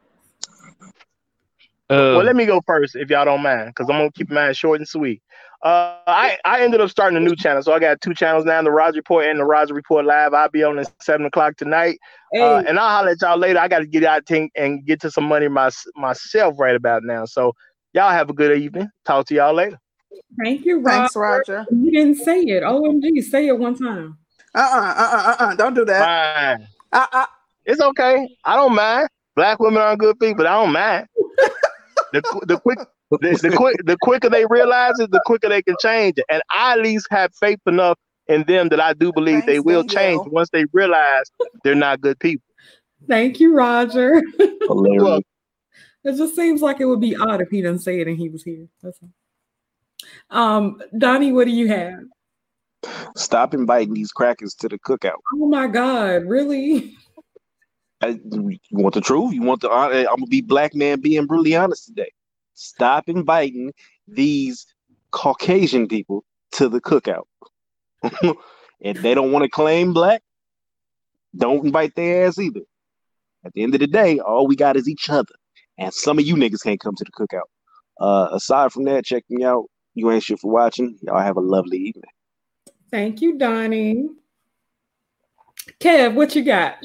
Uh, well, let me go first if y'all don't mind, because I'm gonna keep mine short and sweet. Uh, I I ended up starting a new channel, so I got two channels now: the Roger Report and the Roger Report Live. I'll be on at seven o'clock tonight, Hey, uh, and I'll holler at y'all later. I got to get out and, and get to some money my, myself right about now. So y'all have a good evening. Talk to y'all later. thank you, Rob. Thanks, Roger. You didn't say it. OMG, say it one time. Uh uh-uh, uh uh uh. Don't do that. Fine, Uh uh. it's okay. I don't mind. Black women are good people. I don't mind. the the quick the, the quick the quicker they realize it, the quicker they can change it. And I at least have faith enough in them that I do believe Thanks, they will Danielle. change once they realize they're not good people. Thank you, Roger. Hilarious. It just seems like it would be odd if he didn't say it and he was here. That's all. Um, Donnie, what do you have? Stop inviting these crackers to the cookout. Oh my God, really? I, you want the truth? You want the? hon- I'm gonna be black man being brutally honest today. Stop inviting these Caucasian people to the cookout. if they don't want to claim black, don't invite their ass either. At the end of the day, all we got is each other, and some of you niggas can't come to the cookout. Uh, aside from that, check me out. You ain't shit for watching. Y'all have a lovely evening. Thank you, Donnie. Kev, what you got?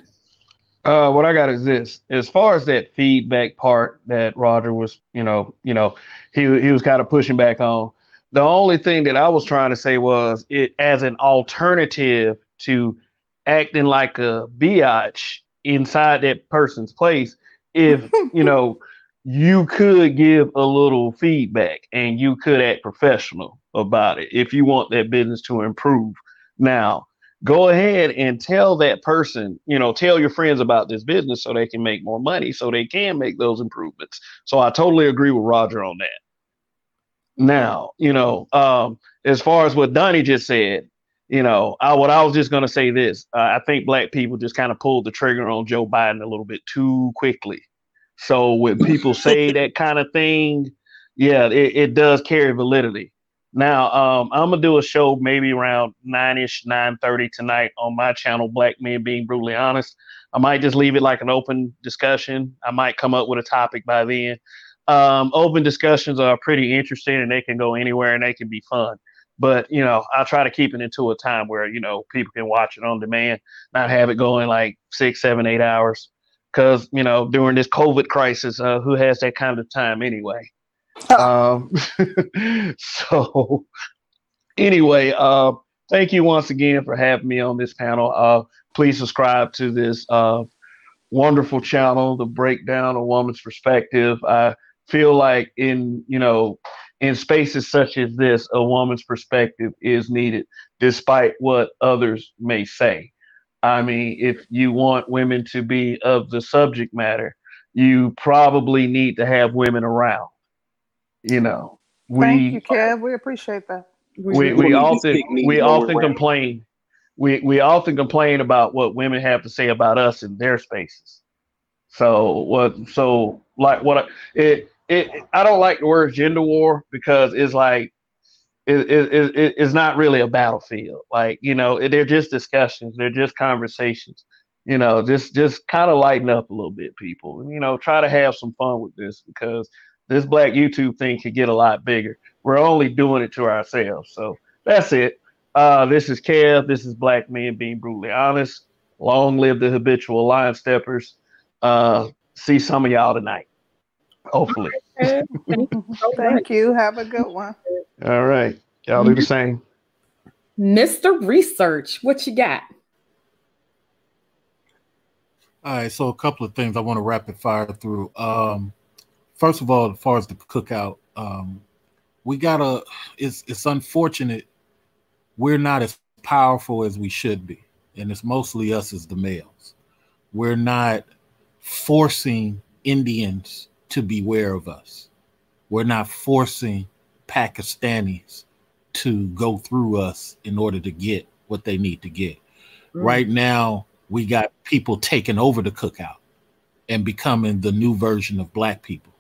Uh, what I got is this: as far as that feedback part that Roger was, you know, you know, he he was kind of pushing back on. The only thing that I was trying to say was it as an alternative to acting like a biatch inside that person's place. If you know, you could give a little feedback and you could act professional about it if you want that business to improve. Now, go ahead and tell that person, you know, tell your friends about this business so they can make more money, so they can make those improvements. So I totally agree with Roger on that. Now, you know, um, as far as what Donnie just said, you know, I, what I was just going to say this uh, I think black people just kind of pulled the trigger on Joe Biden a little bit too quickly. So when people say that kind of thing, yeah, it, it does carry validity. Now, um, I'm gonna do a show maybe around nine ish, nine thirty tonight on my channel, Black Men Being Brutally Honest. I might just leave it like an open discussion. I might come up with a topic by then. Um, open discussions are pretty interesting and they can go anywhere and they can be fun. But you know, I try to keep it into a time where you know people can watch it on demand, not have it going like six, seven, eight hours. Because you know, during this COVID crisis, uh, who has that kind of time anyway? um, so anyway, uh, thank you once again for having me on this panel. Uh, please subscribe to this uh, wonderful channel, The Breakdown, a Woman's Perspective. I feel like in you know in spaces such as this, a woman's perspective is needed, despite what others may say. I mean, if you want women to be of the subject matter, you probably need to have women around. You know, we Thank you, Kev. We appreciate that. we, Women we often we often round. complain we we often complain about what women have to say about us in their spaces so what so like what I, it it i don't like the word gender war because it's like it, it, it, it's not really a battlefield like you know they're just discussions they're just conversations you know just just kind of lighten up a little bit people you know try to have some fun with this because this black youtube thing could get a lot bigger we're only doing it to ourselves. So that's it. Uh, this is Kev. This is Black Men Being Brutally Honest. Long live the habitual line steppers. Uh, see some of y'all tonight. Hopefully. Thank you so. Thank you. Have a good one. All right. Y'all do the same. Mr. Research, what you got? All right, so a couple of things I want to rapid fire through. Um, first of all, as far as the cookout, um, we gotta. It's it's unfortunate we're not as powerful as we should be, and it's mostly us as the males. We're not forcing Indians to beware of us. We're not forcing Pakistanis to go through us in order to get what they need to get. Mm. Right now, we got people taking over the cookout and becoming the new version of black people.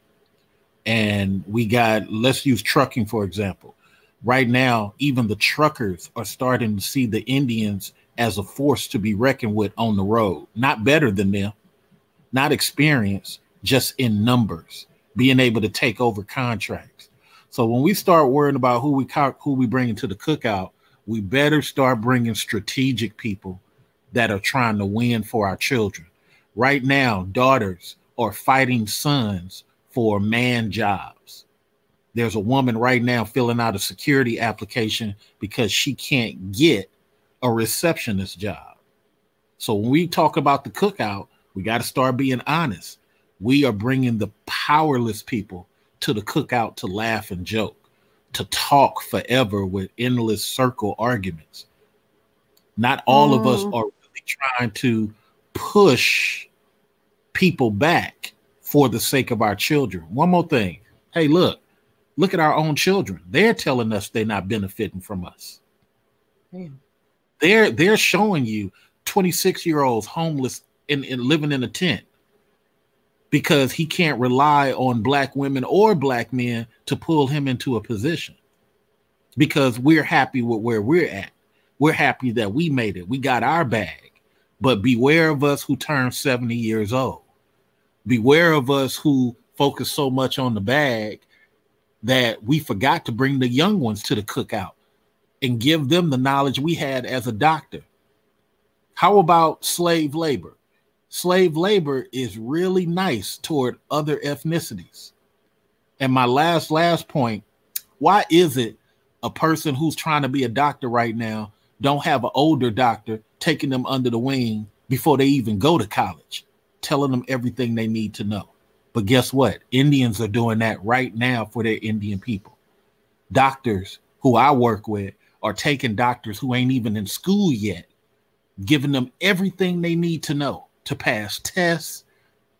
And we got, let's use trucking for example. Right now, even the truckers are starting to see the Indians as a force to be reckoned with on the road. Not better than them, not experience, just in numbers, being able to take over contracts. So when we start worrying about who we who we bring into the cookout, we better start bringing strategic people that are trying to win for our children. Right now, daughters are fighting sons for man jobs. There's a woman right now filling out a security application because she can't get a receptionist job. So when we talk about the cookout, we got to start being honest. We are bringing the powerless people to the cookout to laugh and joke, to talk forever with endless circle arguments. Not all mm. of us mm. are really trying to push people back for the sake of our children. One more thing. Hey, look, look at our own children. They're telling us they're not benefiting from us. Damn. They're they're showing you 26 year olds homeless and, and living in a tent because he can't rely on black women or black men to pull him into a position because we're happy with where we're at. We're happy that we made it. We got our bag. But beware of us who turn 70 years old. Beware of us who focus so much on the bag that we forgot to bring the young ones to the cookout and give them the knowledge we had as a doctor. How about slave labor? Slave labor is really nice toward other ethnicities. And my last, last point why is it a person who's trying to be a doctor right now don't have an older doctor taking them under the wing before they even go to college, telling them everything they need to know? But guess what? Indians are doing that right now for their Indian people. Doctors who I work with are taking doctors who ain't even in school yet, giving them everything they need to know to pass tests,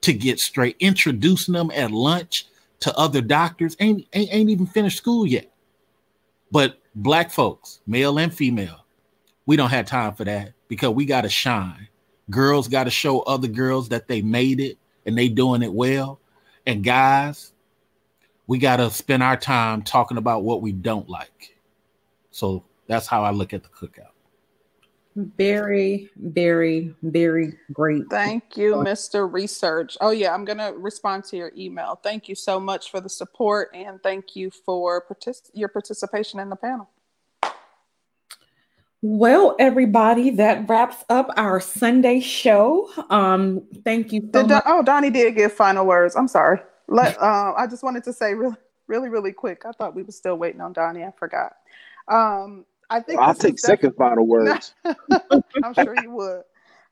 to get straight, introducing them at lunch to other doctors, ain't, ain't, ain't even finished school yet. But black folks, male and female, we don't have time for that because we got to shine. Girls got to show other girls that they made it and they doing it well. And guys, we got to spend our time talking about what we don't like. So that's how I look at the cookout. Very, very, very great. Thank you, Mr. Research. Oh, yeah, I'm going to respond to your email. Thank you so much for the support and thank you for partic- your participation in the panel. Well, everybody, that wraps up our Sunday show. Um, thank you so much. Oh, Donnie did give final words. I'm sorry. Let uh, I just wanted to say really, really, really quick. I thought we were still waiting on Donnie. I forgot. Um, I think I'll take second final words. I'm sure you would.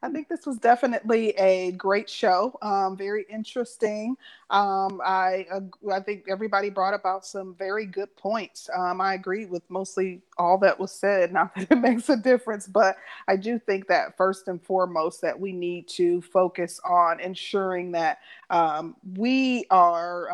I think this was definitely a great show. Um, very interesting. Um, I I think everybody brought about some very good points. Um, I agree with mostly all that was said. Not that it makes a difference, but I do think that first and foremost that we need to focus on ensuring that um, we are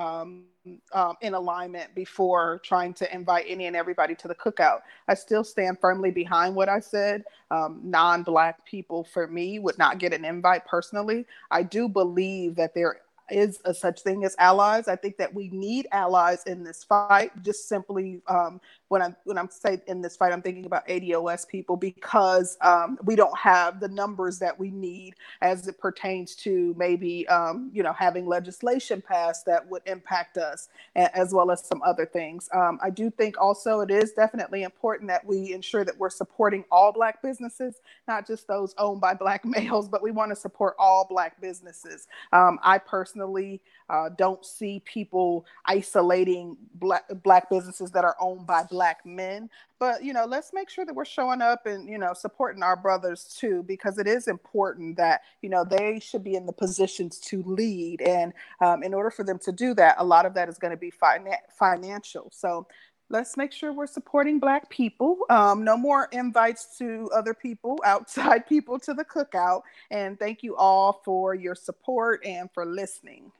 um, in alignment before trying to invite any and everybody to the cookout. I still stand firmly behind what I said. Um, non Black people, for me, would not get an invite personally. I do believe that there is a such thing as allies. I think that we need allies in this fight. Just simply um, when I'm when I'm saying in this fight, I'm thinking about ADOS people because um, we don't have the numbers that we need as it pertains to maybe um, you know having legislation passed that would impact us, as well as some other things. Um, I do think also it is definitely important that we ensure that we're supporting all Black businesses, not just those owned by Black males, but we want to support all Black businesses. Um, I personally uh, don't see people isolating black, black businesses that are owned by black men. But you know, let's make sure that we're showing up and you know supporting our brothers too, because it is important that you know they should be in the positions to lead. And um, in order for them to do that, a lot of that is going to be fina- financial. So let's make sure we're supporting black people um, no more invites to other people outside people to the cookout and thank you all for your support and for listening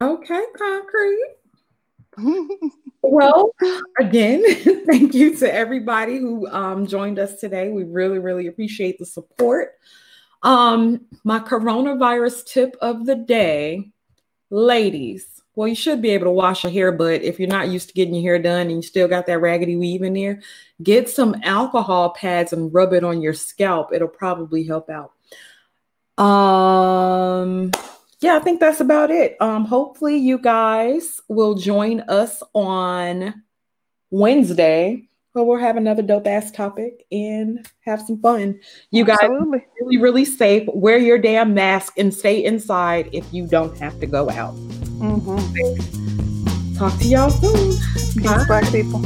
Okay, concrete. well, again, thank you to everybody who um, joined us today. We really, really appreciate the support. Um, my coronavirus tip of the day, ladies. Well, you should be able to wash your hair, but if you're not used to getting your hair done and you still got that raggedy weave in there, get some alcohol pads and rub it on your scalp. It'll probably help out. Um, yeah, I think that's about it. Um, hopefully, you guys will join us on Wednesday where we'll have another dope ass topic and have some fun. You guys Absolutely. really, really safe. Wear your damn mask and stay inside if you don't have to go out. Mm-hmm. Talk to y'all soon. Peace, Bye. black people.